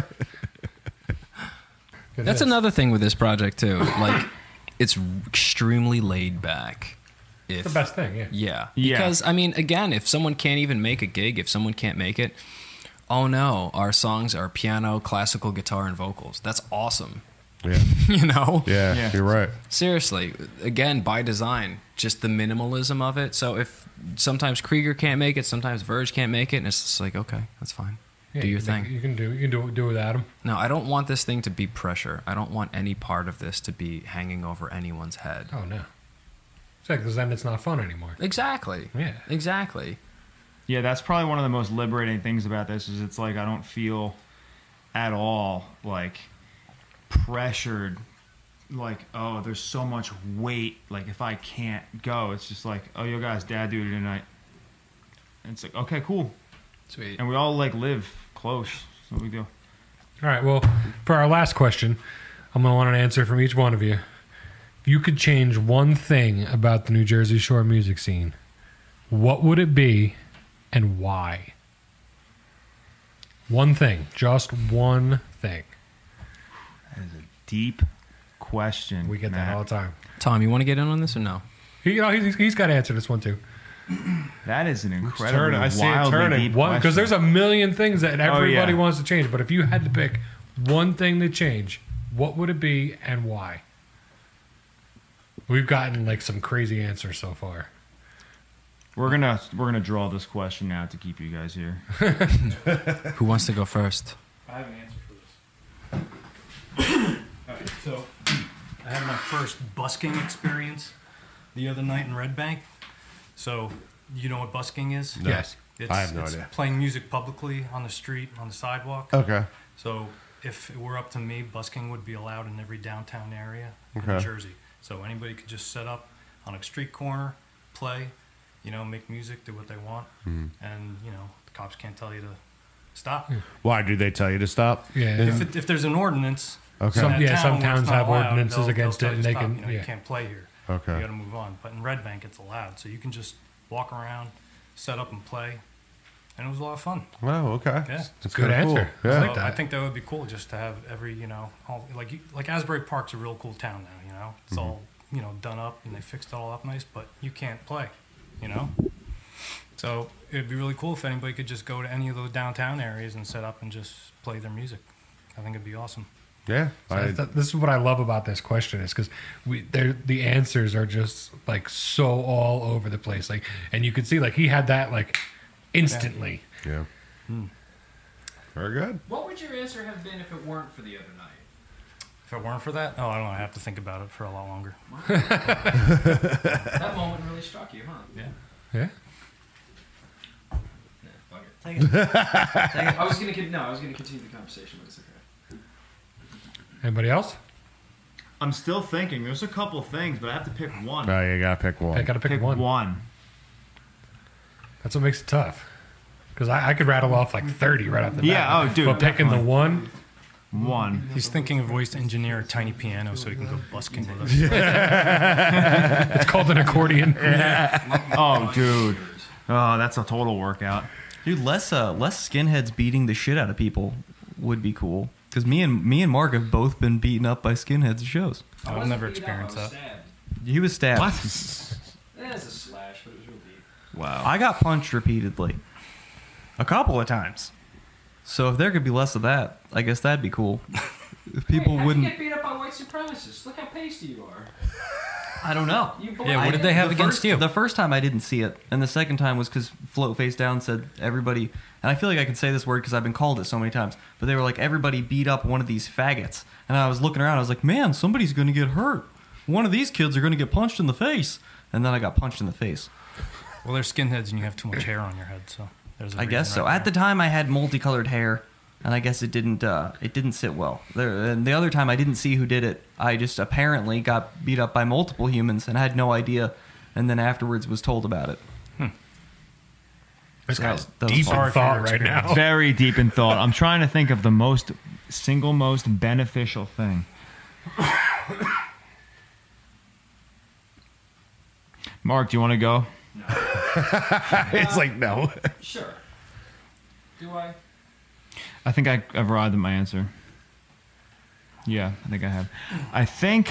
That's another thing with this project too. Like, it's extremely laid back. If the best thing. Yeah. Yeah. Yeah. Because, I mean, again, if someone can't even make a gig, if someone can't make it, oh no, our songs are piano, classical guitar, and vocals. That's awesome. Yeah. you know? Yeah, Yeah. you're right. Seriously. Again, by design, just the minimalism of it. So if sometimes Krieger can't make it, sometimes Verge can't make it, and it's just like, okay, that's fine. Yeah, do you your can- thing. You can do. You can do do it without him. No, I don't want this thing to be pressure. I don't want any part of this to be hanging over anyone's head. Oh no. Exactly, Because then it's not fun anymore. Exactly. Yeah. Exactly. Yeah, that's probably one of the most liberating things about this is it's like I don't feel at all like pressured like oh there's so much weight like if I can't go it's just like oh yo guys dad duty tonight and it's like okay cool Sweet. and we all like live close. So we go. All right. Well, for our last question, I'm going to want an answer from each one of you. If you could change one thing about the New Jersey Shore music scene, what would it be and why? One thing. Just one thing. That is a deep question. We get that all the time. Tom, you want to get in on this or no? He, you know, he's, he's got to answer this one too. That is an incredible, turning. I see it turning. because there's a million things that oh, everybody yeah. wants to change, but if you had to pick one thing to change, what would it be and why? We've gotten like some crazy answers so far. We're gonna we're gonna draw this question out to keep you guys here. Who wants to go first? I have an answer for this. Alright, so I had my first busking experience the other night in Red Bank. So you know what busking is? No. Yes. It's, I have no it's idea. Playing music publicly on the street, on the sidewalk. Okay. So if it were up to me, busking would be allowed in every downtown area in Okay. New Jersey. So anybody could just set up on a street corner, play, you know, make music, do what they want, Hmm. and you know the cops can't tell you to stop. Why do they tell you to stop? Yeah. If, it, if there's an ordinance, Okay. Some- yeah, town some towns have allowed, ordinances they'll- they'll against it, and they stop, can- You, know, yeah. you can't play here. Okay. You got to move on. But in Red Bank, it's allowed, so you can just walk around, set up and play, and it was a lot of fun. Oh, okay. Yeah. That's Good kinda cool. answer. Yeah. I like that. I think that would be cool just to have every, you know, all, like you, like Asbury Park's a real cool town now. You know, it's Mm-hmm. all you know done up and they fixed it all up nice, but you can't play. You know. So it'd be really cool if anybody could just go to any of those downtown areas and set up and just play their music. I think it'd be awesome. Yeah. So I, I th- this is what I love about this question is because we they're- the answers are just like so all over the place. Like, and you could see like he had that like instantly. yeah. Hmm. Very good. What would your answer have been if it weren't for the other night? If it weren't for that, oh, I don't know. I have to think about it for a lot longer. That moment really struck you, huh? Yeah. Yeah. Nah, fuck it. I was gonna no, I was gonna continue the conversation, but it's okay. Anybody else? I'm still thinking. There's a couple things, but I have to pick one. Oh, you gotta pick one. I got to pick, pick one. one. That's what makes it tough. Because I, I could rattle off like thirty right off the bat. Yeah, bat. oh, dude, But picking the definitely. one, One. He's thinking of ways to engineer a tiny piano so he can go busking with us. it's called an accordion. Oh, dude. Oh, that's a total workout. Dude, less uh, less skinheads beating the shit out of people would be cool. Because me and me and Mark have both been beaten up by skinheads at shows. I I've never beat up, experienced that. He was stabbed. Eh, it's a slash, but it was real deep. Wow. I got punched repeatedly, a couple of times. So if there could be less of that, I guess that'd be cool. If people hey, how'd wouldn't. You get beat up by white supremacists. Look how pasty you are. I don't know. Yeah, what did they have the against first, you? The first time I didn't see it, and the second time was because Float Face Down said everybody, and I feel like I can say this word because I've been called it so many times, but they were like, everybody beat up one of these faggots. And I was looking around, I was like, man, somebody's going to get hurt. One of these kids are going to get punched in the face. And then I got punched in the face. Well, they're skinheads and you have too much hair on your head, so there's a I guess so. right At the time, I had multicolored hair, and I guess it didn't uh, it didn't sit well. There, and the other time, I didn't see who did it. I just apparently got beat up by multiple humans, and I had no idea. And then afterwards, was told about it. This So guy's deep in thought right now. Very deep in thought. I'm trying to think of the most single most beneficial thing. Mark, do you want to go? No. it's like no. Sure. Do I? I think I, I've arrived at my answer. Yeah, I think I have. I think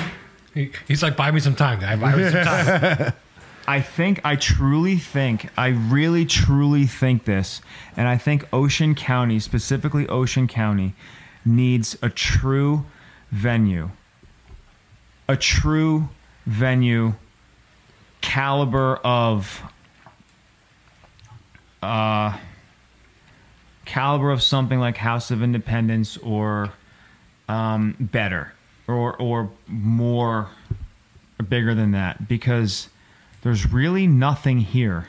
He, he's like, buy me some time, guy. Buy me some time. I think I truly think I really truly think this, and I think Ocean County, specifically Ocean County, needs a true venue. A true venue caliber of uh caliber of something like House of Independence or um, better or or more or bigger than that because there's really nothing here.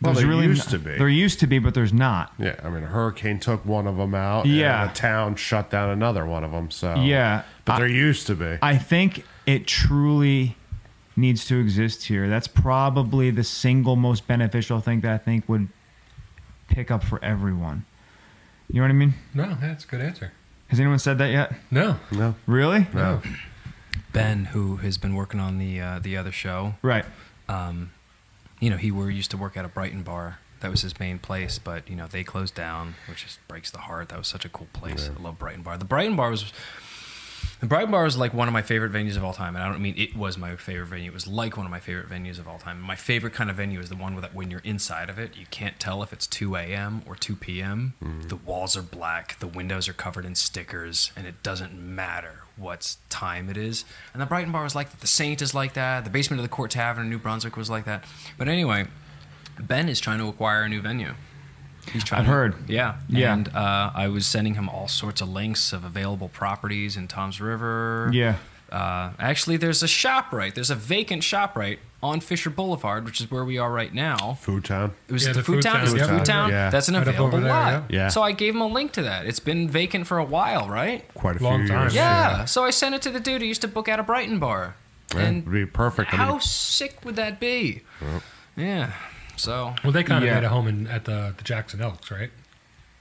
Well, There's there really used no- to be. There used to be, but there's not. Yeah, I mean, a hurricane took one of them out. Yeah. and the town shut down another one of them. So Yeah, but I- there used to be. I think it truly needs to exist here. That's probably the single most beneficial thing that I think would pick up for everyone. You know what I mean? No, that's a good answer. Has anyone said that yet? No. No, Really? no. Ben, who has been working on the uh, the other show, Right. um, you know, he were used to work at a Brighton bar. That was his main place, but you know they closed down, which just breaks the heart. That was such a cool place. I love Brighton Bar. The Brighton Bar was the Brighton Bar was like one of my favorite venues of all time, and I don't mean it was my favorite venue. It was like one of my favorite venues of all time. My favorite kind of venue is the one that when you're inside of it, you can't tell if it's 2 a.m. or 2 p.m. Mm. The walls are black, the windows are covered in stickers, and it doesn't matter what time it is. And the Brighton Bar was like that. The Saint is like that. The basement of the Court Tavern in New Brunswick was like that. But anyway, Ben is trying to acquire a new venue. He's trying I've to- heard. Yeah. Yeah. And uh, I was sending him all sorts of links of available properties in Tom's River. Yeah. Uh, actually, there's a shop right. There's a vacant shop right on Fischer Boulevard, which is where we are right now. Food Town. It was Yeah, the, the food, Food town. Town, Is it the yeah. food town? Yeah. That's an Right available there, lot. yeah. Yeah. So I gave him a link to that. It's been vacant for a while, right? Quite a Long few time. years. Yeah. So I sent it to the dude who used to book out a Brighton bar. Yeah, and it'd be perfect. I how mean, sick would that be? Yeah. So Well, they kind of Yeah. made a home in, at the, the Jackson Elks, right?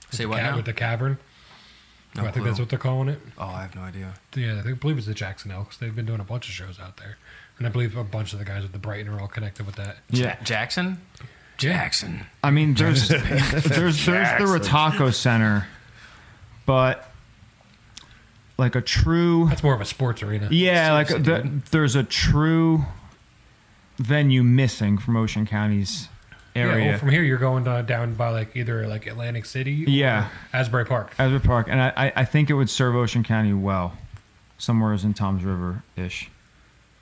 With say the what ca- now? With the cavern. No I think clue. that's what they're calling it. Oh, I have no idea. Yeah, I think, I believe it's the Jackson Elks. They've been doing a bunch of shows out there. And I believe a bunch of the guys with the Brighton are all connected with that. Yeah. Ja- Jackson. Jackson. I mean, there's there's there's the Ritacco Center, but like a true That's more of a sports arena. yeah, like Seriously, the, there's a true venue missing from Ocean County's Yeah, well, from here you're going to, down by like either like Atlantic City or Yeah. Asbury Park. Asbury Park, and I, I- I think it would serve Ocean County well, somewhere in Tom's River ish.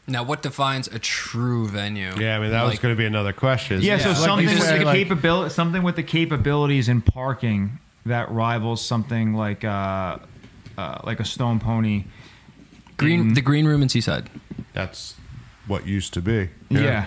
Now, what defines a true venue? yeah, I mean that was Like, going to be another question. Yeah, so Like something with said, the like- capability, something with the capabilities in parking that rivals something like uh, uh, like a Stone Pony. Green, the green room in Seaside, That's what used to be. yeah.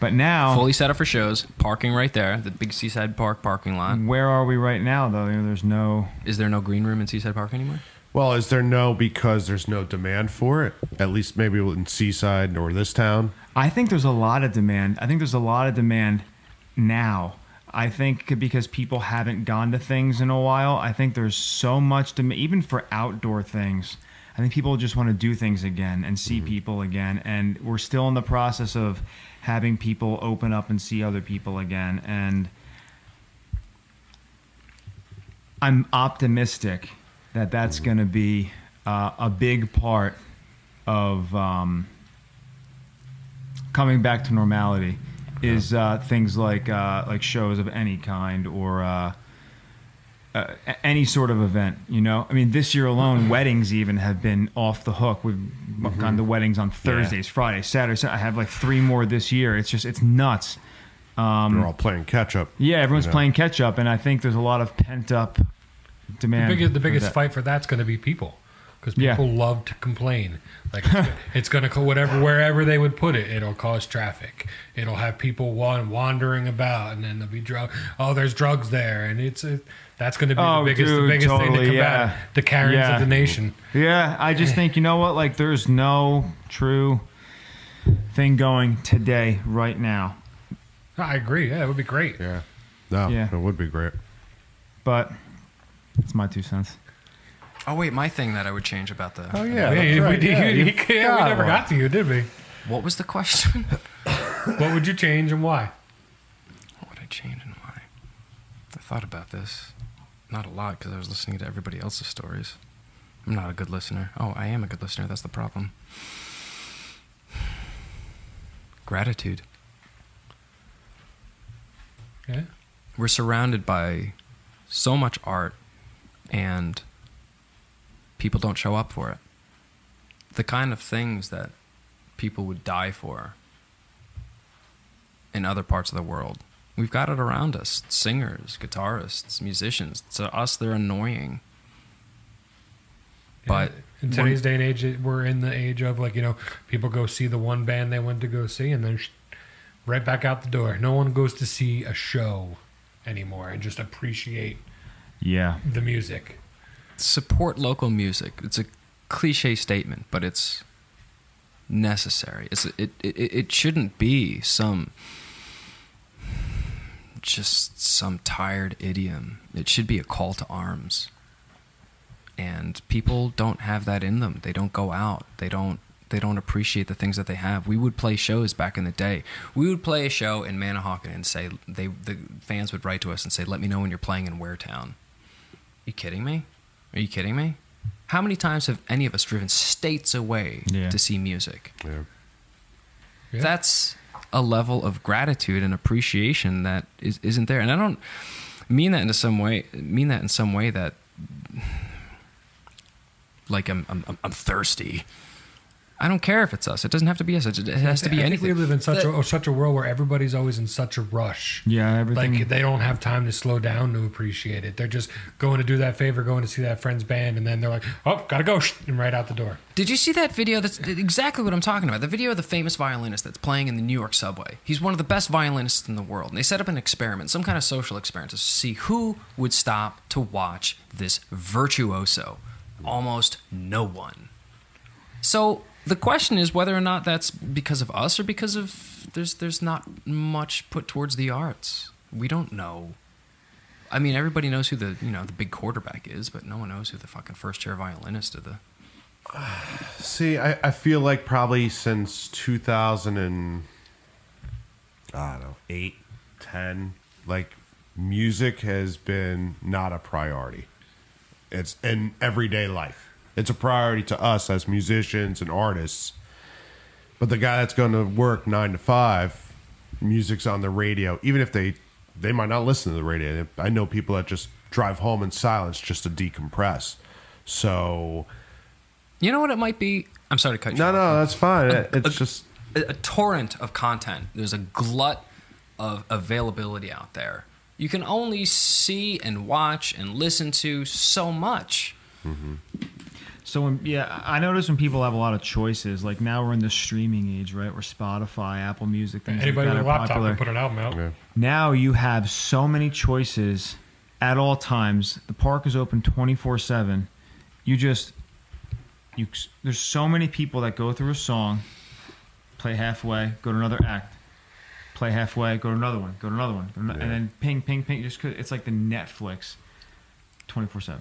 But now, fully set up for shows. Parking right there, the big Seaside Park parking lot. where are we right now? Though there's no. Is there no green room in Seaside Park anymore? Well, is there no because there's no demand for it? At least maybe in Seaside or this town. I think there's a lot of demand. I think there's a lot of demand now. I think because people haven't gone to things in a while. I think there's so much demand, even for outdoor things. I think people just want to do things again and see people again. And we're still in the process of having people open up and see other people again. And I'm optimistic that that's going to be uh, a big part of um, coming back to normality. Is uh, things like uh, like shows of any kind or uh, any sort of event. You know, I mean, this year alone, weddings even have been off the hook. We've gone to weddings on Thursdays, Fridays, Saturdays. I have like three more this year. It's just it's nuts. Um, They're all playing catch up. Yeah, everyone's Yeah. playing catch up, and I think there's a lot of pent up The demand. the biggest that. fight for that's going to be people. Because Yeah. people love to complain. Like it's going to whatever wherever they would put it, it'll cause traffic. It'll have people wandering about, and then there'll be drug. Oh, there's drugs there, and it's a, that's going to be Oh, the biggest dude, the biggest thing to combat yeah. the Karens Yeah. of the nation. Yeah, I just think you know what? Like, there's no true thing going today, right now. I agree. Yeah, it would be great. Yeah. No, Yeah. it would be great. But it's my two cents. Oh wait, my thing that I would change about the. Oh Yeah, yeah, we, right. did- Yeah, you- you you- yeah, we never got to you, did we? What was the question? What would you change and why? what would I change and why? I thought about this, not a lot because I was listening to everybody else's stories. I'm not a good listener. Oh, I am a good listener. That's the problem. Gratitude. Yeah. We're surrounded by so much art, and people don't show up for it. The kind of things that people would die for in other parts of the world. We've got it around us singers, guitarists, musicians. To us, they're annoying. But in today's day and age, we're in the age of like you know people go see the one band they went to go see, and then right back out the door. No one goes to see a show anymore and just appreciate Yeah. the music. support local music. It's a cliche statement, but it's necessary. It's it it, it shouldn't be some just some tired idiom. It should be a call to arms. And people don't have that in them. They don't go out. They don't they don't appreciate the things that they have. We would play shows back in the day. We would play a show in Manahawkin and say they the fans would write to us and say, "Let me know when you're playing in Waretown." you kidding me? Are you kidding me? How many times have any of us driven states away Yeah. to see music? Yeah. Yeah. That's a level of gratitude and appreciation that is, isn't there. And I don't mean that in some way. Mean that in some way that like I'm I'm, I'm- I'm thirsty. I don't care if it's us. It doesn't have to be us. It it has to be I think we live in such That- a such a world where everybody's always in such a rush. Yeah, everything. Like they don't have time to slow down to appreciate it. They're just going to do that favor, going to see that friend's band, and then they're like, "Oh, gotta go," and right out the door. Did you see that video? That's exactly what I'm talking about. The video of the famous violinist that's playing in the New York subway. He's one of the best violinists in the world. And they set up an experiment, some kind of social experiment, to see who would stop to watch this virtuoso. Almost no one. So the question is whether or not that's because of us or because of there's there's not much put towards the arts. We don't know. I mean, everybody knows who the you know the big quarterback is, but no one knows who the fucking first chair violinist or the See, I, I feel like probably since 2000 and I don't know, 8, 10, like music has been not a priority. It's in everyday life. It's a priority to us as musicians and artists. But the guy that's going to work 9 to 5, music's on the radio, even if they they might not listen to the radio. I know people that just drive home in silence just to decompress. So, You know what it might be? I'm sorry to cut you no, off. no, that's fine. A- It's a- just a, a torrent of content. There's a glut of availability out there. You can only see and watch and listen to so much. Mm-hmm. So when, yeah, I notice when people have a lot of choices. Like now we're in the streaming age, right? Where Spotify, Apple Music, things Anybody like with a laptop popular. can put an album out. yeah. Now you have so many choices at all times. The park is open twenty four seven. You just you there's so many people that go through a song, play halfway, go to another act, play halfway, go to another one, go to another one, go to ano- Yeah. and then ping, ping, ping. Just 'cause- it's like the Netflix, twenty four seven.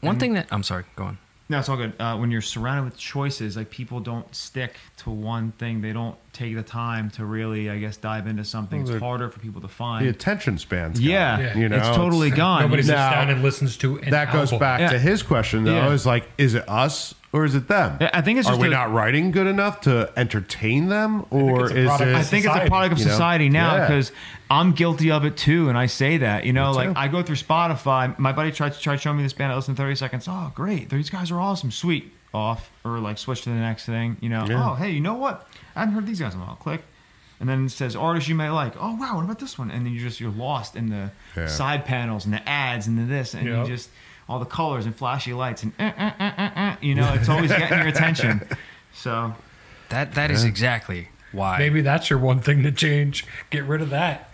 One thing that I'm sorry, go on. No, it's all good. Uh, when you're surrounded with choices, like people don't stick to one thing. They don't take the time to really, I guess, dive into something. Well, It's harder for people to find. the attention span's yeah, gone, Yeah. you know, it's totally gone. Nobody sits Now- down and listens to an that goes back Yeah. to his question though. Yeah. Is like, is it us or is it them? I- I think it's Are just we a- not writing good enough to entertain them, or is it? I think it's a product of you know? society now Yeah. because I'm guilty of it too, and I say that. You know, like. I go through Spotify. My buddy tried to try showing me this band. I listened to 30 seconds. Oh, great! These guys are awesome. Sweet. Off or like switch to the next thing. You know. Yeah. Oh, hey, you know what? I haven't heard these guys in a while. Click. And then it says artists you may like. Oh wow, what about this one? And then you just you're lost in the Yeah. side panels and the ads and the this and Yep. you just all the colors and flashy lights and uh, uh, uh, uh, uh, you know it's always getting your attention. So That that is exactly why. Maybe that's your one thing to change. Get rid of that.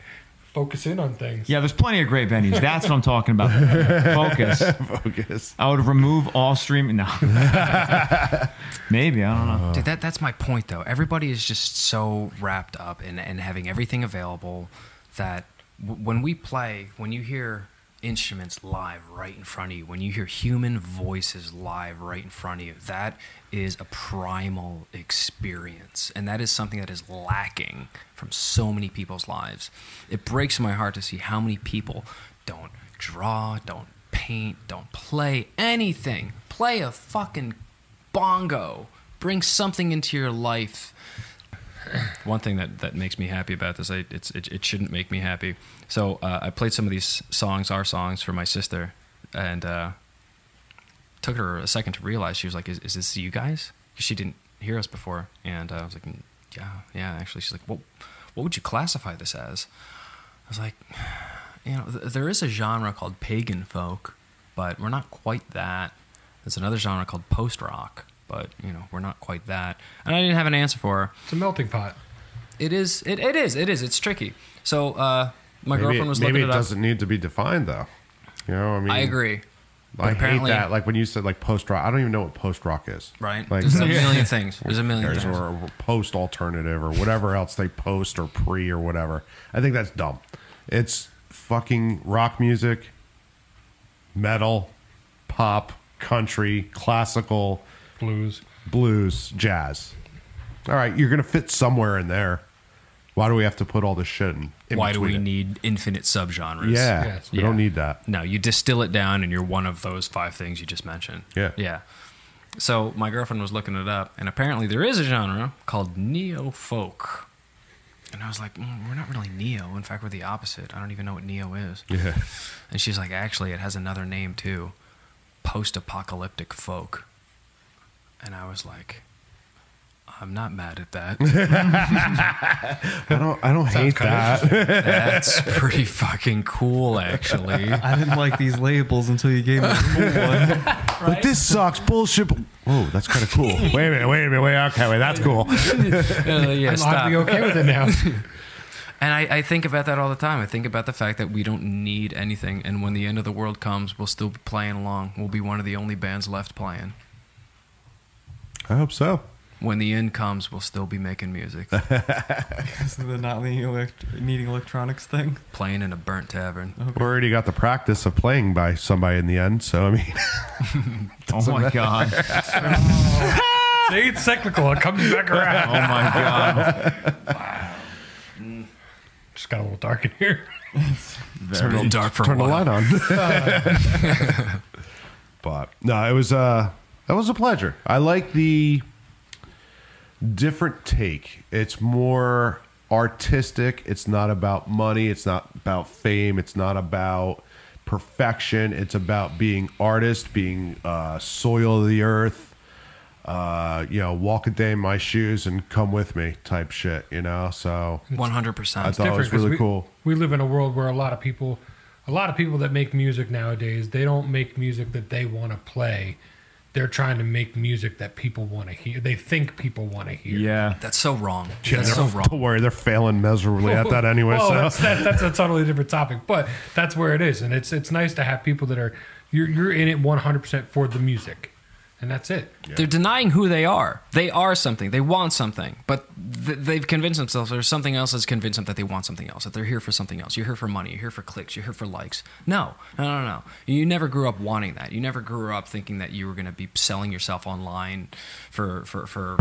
Focus in on things. yeah, there's plenty of great venues. That's what I'm talking about. Focus. focus? I would remove all streaming. No, maybe I don't know. Dude, that that's my point though. Everybody is just so wrapped up in and having everything available that w- when we play, when you hear instruments live right in front of you, when you hear human voices live right in front of you, that is a primal experience, and that is something that is lacking from so many people's lives. It breaks my heart to see how many people don't draw, don't paint, don't play anything. Play a fucking bongo. Bring something into your life. One thing that, that makes me happy about this, I, it, it shouldn't make me happy. So uh, I played some of these songs, our songs, for my sister, and uh, took her a second to realize. She was like, "Is, is this you guys?" 'Cause she didn't hear us before, and uh, I was like, "Mm, "Yeah, yeah." Actually, she's like, "What, what would you classify this as?" I was like, "You know, th- there is a genre called pagan folk, but we're not quite that. There's another genre called post rock, but you know, we're not quite that." And I didn't have an answer for her. It's a melting pot. It is. It, it is. It is. It's tricky. So uh, my maybe girlfriend was maybe looking it it up. doesn't need to be defined though. You know, I mean, I agree. I But hate apparently- that. Like when you said like post rock, I don't even know what post rock is. Right. Like There's a million things. There's a million things. or post alternative or whatever else they post or pre or whatever. I think that's dumb. It's fucking rock music, metal, pop, country, classical, Blues. blues, jazz. All right, you're gonna fit somewhere in there. Why do we have to put all this shit in? in Why do we it? need infinite subgenres? Yeah, Yes. we Yeah. don't need that. No, you distill it down and you're one of those five things you just mentioned. Yeah. Yeah. So my girlfriend was looking it up, and apparently there is a genre called neo folk. And I was like, mm, we're not really neo. In fact, we're the opposite. I don't even know what neo is. Yeah, And she's like, actually, it has another name too post apocalyptic folk. And I was like, I'm not mad at that. I don't. I don't hate that. That's pretty fucking cool, actually. I didn't like these labels until you gave me the cool one. Like this sucks. Bullshit. Whoa, that's kind of cool. wait a minute. Wait a minute. Wait. Okay. Wait. That's cool. Uh, yeah, I'm stop. oddly okay with it now. And I, I think about that all the time. I think about the fact that we don't need anything, and when the end of the world comes, we'll still be playing along. We'll be one of the only bands left playing. I hope so. When the end comes, we'll still be making music, Because of the not needing, elect- needing electronics thing. playing in a burnt tavern. We already got the practice of playing by somebody in the end. So I mean, Oh my god. See, it's cyclical. It comes back around. Oh my god. Wow. Just got a little dark in here. It's a real dark for turn a the light on. but no, it was uh that was a pleasure. I like the different take. It's more artistic. It's not about money. It's not about fame. It's not about perfection. It's about being artist, being uh, soil of the earth. Uh, you know, walk a day in my shoes and come with me type shit. You know, so One hundred percent. I percent. thought it was really we, cool. We live in a world where a lot of people, a lot of people that make music nowadays, they don't make music that they want to play. They're trying to make music that people want to hear. They think people want to hear. Yeah. That's so wrong. Yeah, That's so wrong. Don't worry, they're failing miserably at that anyway. Well, so. that's, that, that's a totally different topic, but that's where it is, and it's it's nice to have people that are you're you're in it 100 percent for the music, and that's it. They're denying who they are. They are something. They want something, but th- they've convinced themselves there's something else that's convinced them that they want something else. That they're here for something else. You're here for money. You're here for clicks. You're here for likes. No, no, no, no. You never grew up wanting that. You never grew up thinking that you were going to be selling yourself online for for for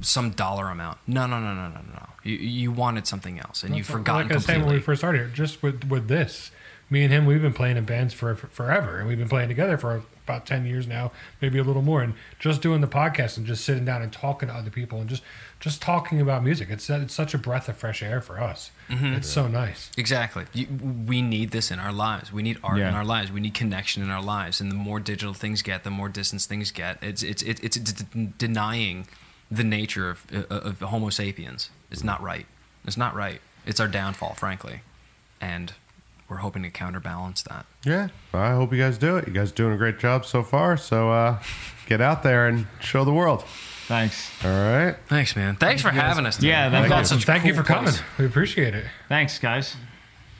some dollar amount. No, no, no, no, no, no. You you wanted something else, and you forgot. forgotten Like I was saying when we first started here, just with with this, me and him, we've been playing in bands for, for forever, and we've been playing together for about 10 years now, maybe a little more, and just doing the podcast and just sitting down and talking to other people and just just talking about music. It's it's such a breath of fresh air for us. Mm-hmm. It's so nice. Exactly. You, we need this in our lives. We need art in our lives. We need connection in our lives. And the more digital things get, the more distance things get. It's it's it's, it's d- denying the nature of, of Homo sapiens. It's not right. It's not right. It's our downfall, frankly, and we're hoping to counterbalance that. Yeah, I hope you guys do it. You guys doing a great job so far. So uh, get out there and show the world. Thanks. All right. Thanks, man. Thanks for having us. Today. Yeah, We've thank you. such Thank you cool for coming. place. We appreciate it. Thanks, guys.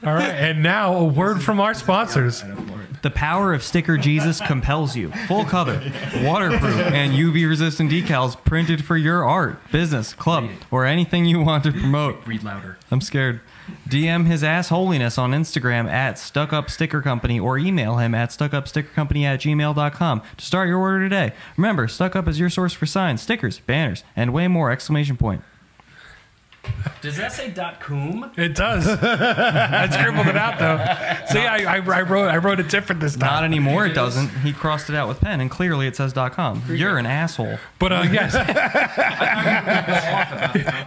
All right, and now a word from our sponsors. The power of Sticker Jesus compels you. Full cover, waterproof, and UV resistant decals printed for your art, business, club, or anything you want to promote. Read louder. I'm scared. DM his ass holiness on Instagram at Stuck Up Sticker Company or email him at stuckupstickercompany at gmail.com to start your order today. Remember, Stuck Up is your source for signs, stickers, banners, and way more! Exclamation point. Does that say dot .com? It does. I scribbled it out though. See, I, I, I wrote I wrote it different this time. Not anymore, it doesn't. He crossed it out with pen, and clearly it says dot .com. You're an asshole. But uh, yes,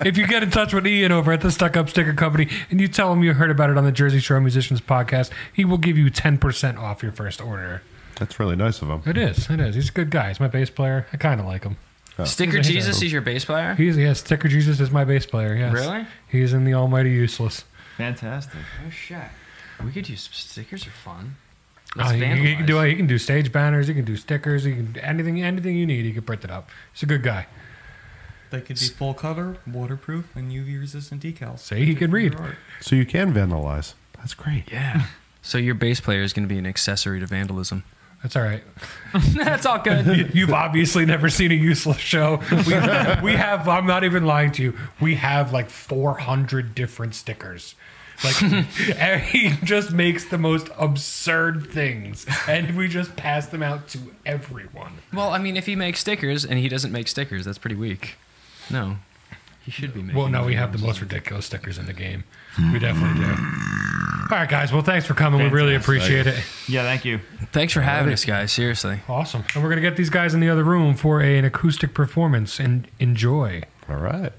if you get in touch with Ian over at the Stuck Up Sticker Company and you tell him you heard about it on the Jersey Shore Musicians podcast, he will give you ten percent off your first order. That's really nice of him. It is. It is. He's a good guy. He's my bass player. I kind of like him. Sticker He's a- Jesus is your bass player? He's yes. Sticker Jesus is my bass player. Yes. Really? He's in the Almighty Useless. Fantastic. Oh shit. We could use stickers are fun. Uh, Let's he, he can do vandalize. he can do stage banners. He can do stickers. He can anything anything you need. He can print it up. He's a good guy. They could be full cover, waterproof, and UV resistant decals. Say he can read. So you can vandalize. That's great. Yeah. So your bass player is going to be an accessory to vandalism. That's all right. That's all good. You've obviously never seen a useless show. We, we have, I'm not even lying to you, we have like 400 different stickers. Like, and he just makes the most absurd things, and we just pass them out to everyone. Well, I mean, if he makes stickers and he doesn't make stickers, that's pretty weak. No, he should be making. Well, no, we have the most ridiculous stickers in the game. We definitely do. All right, guys. Well, thanks for coming. We really appreciate it. Yeah, thank you. Thanks for having us, guys. Seriously. Awesome. And we're going to get these guys in the other room for a- an acoustic performance and enjoy. All right.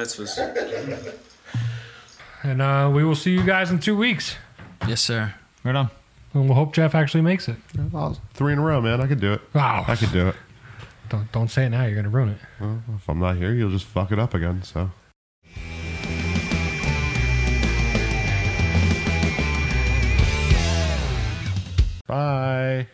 Mitzvahs. And uh, we will see you guys in two weeks. Yes, sir. Right on. And we'll hope Jeff actually makes it. Three in a row, man. I could do it. Wow. I could do it. Don't don't say it now. You're gonna ruin it. Well, if I'm not here, you'll just fuck it up again. So. Bye.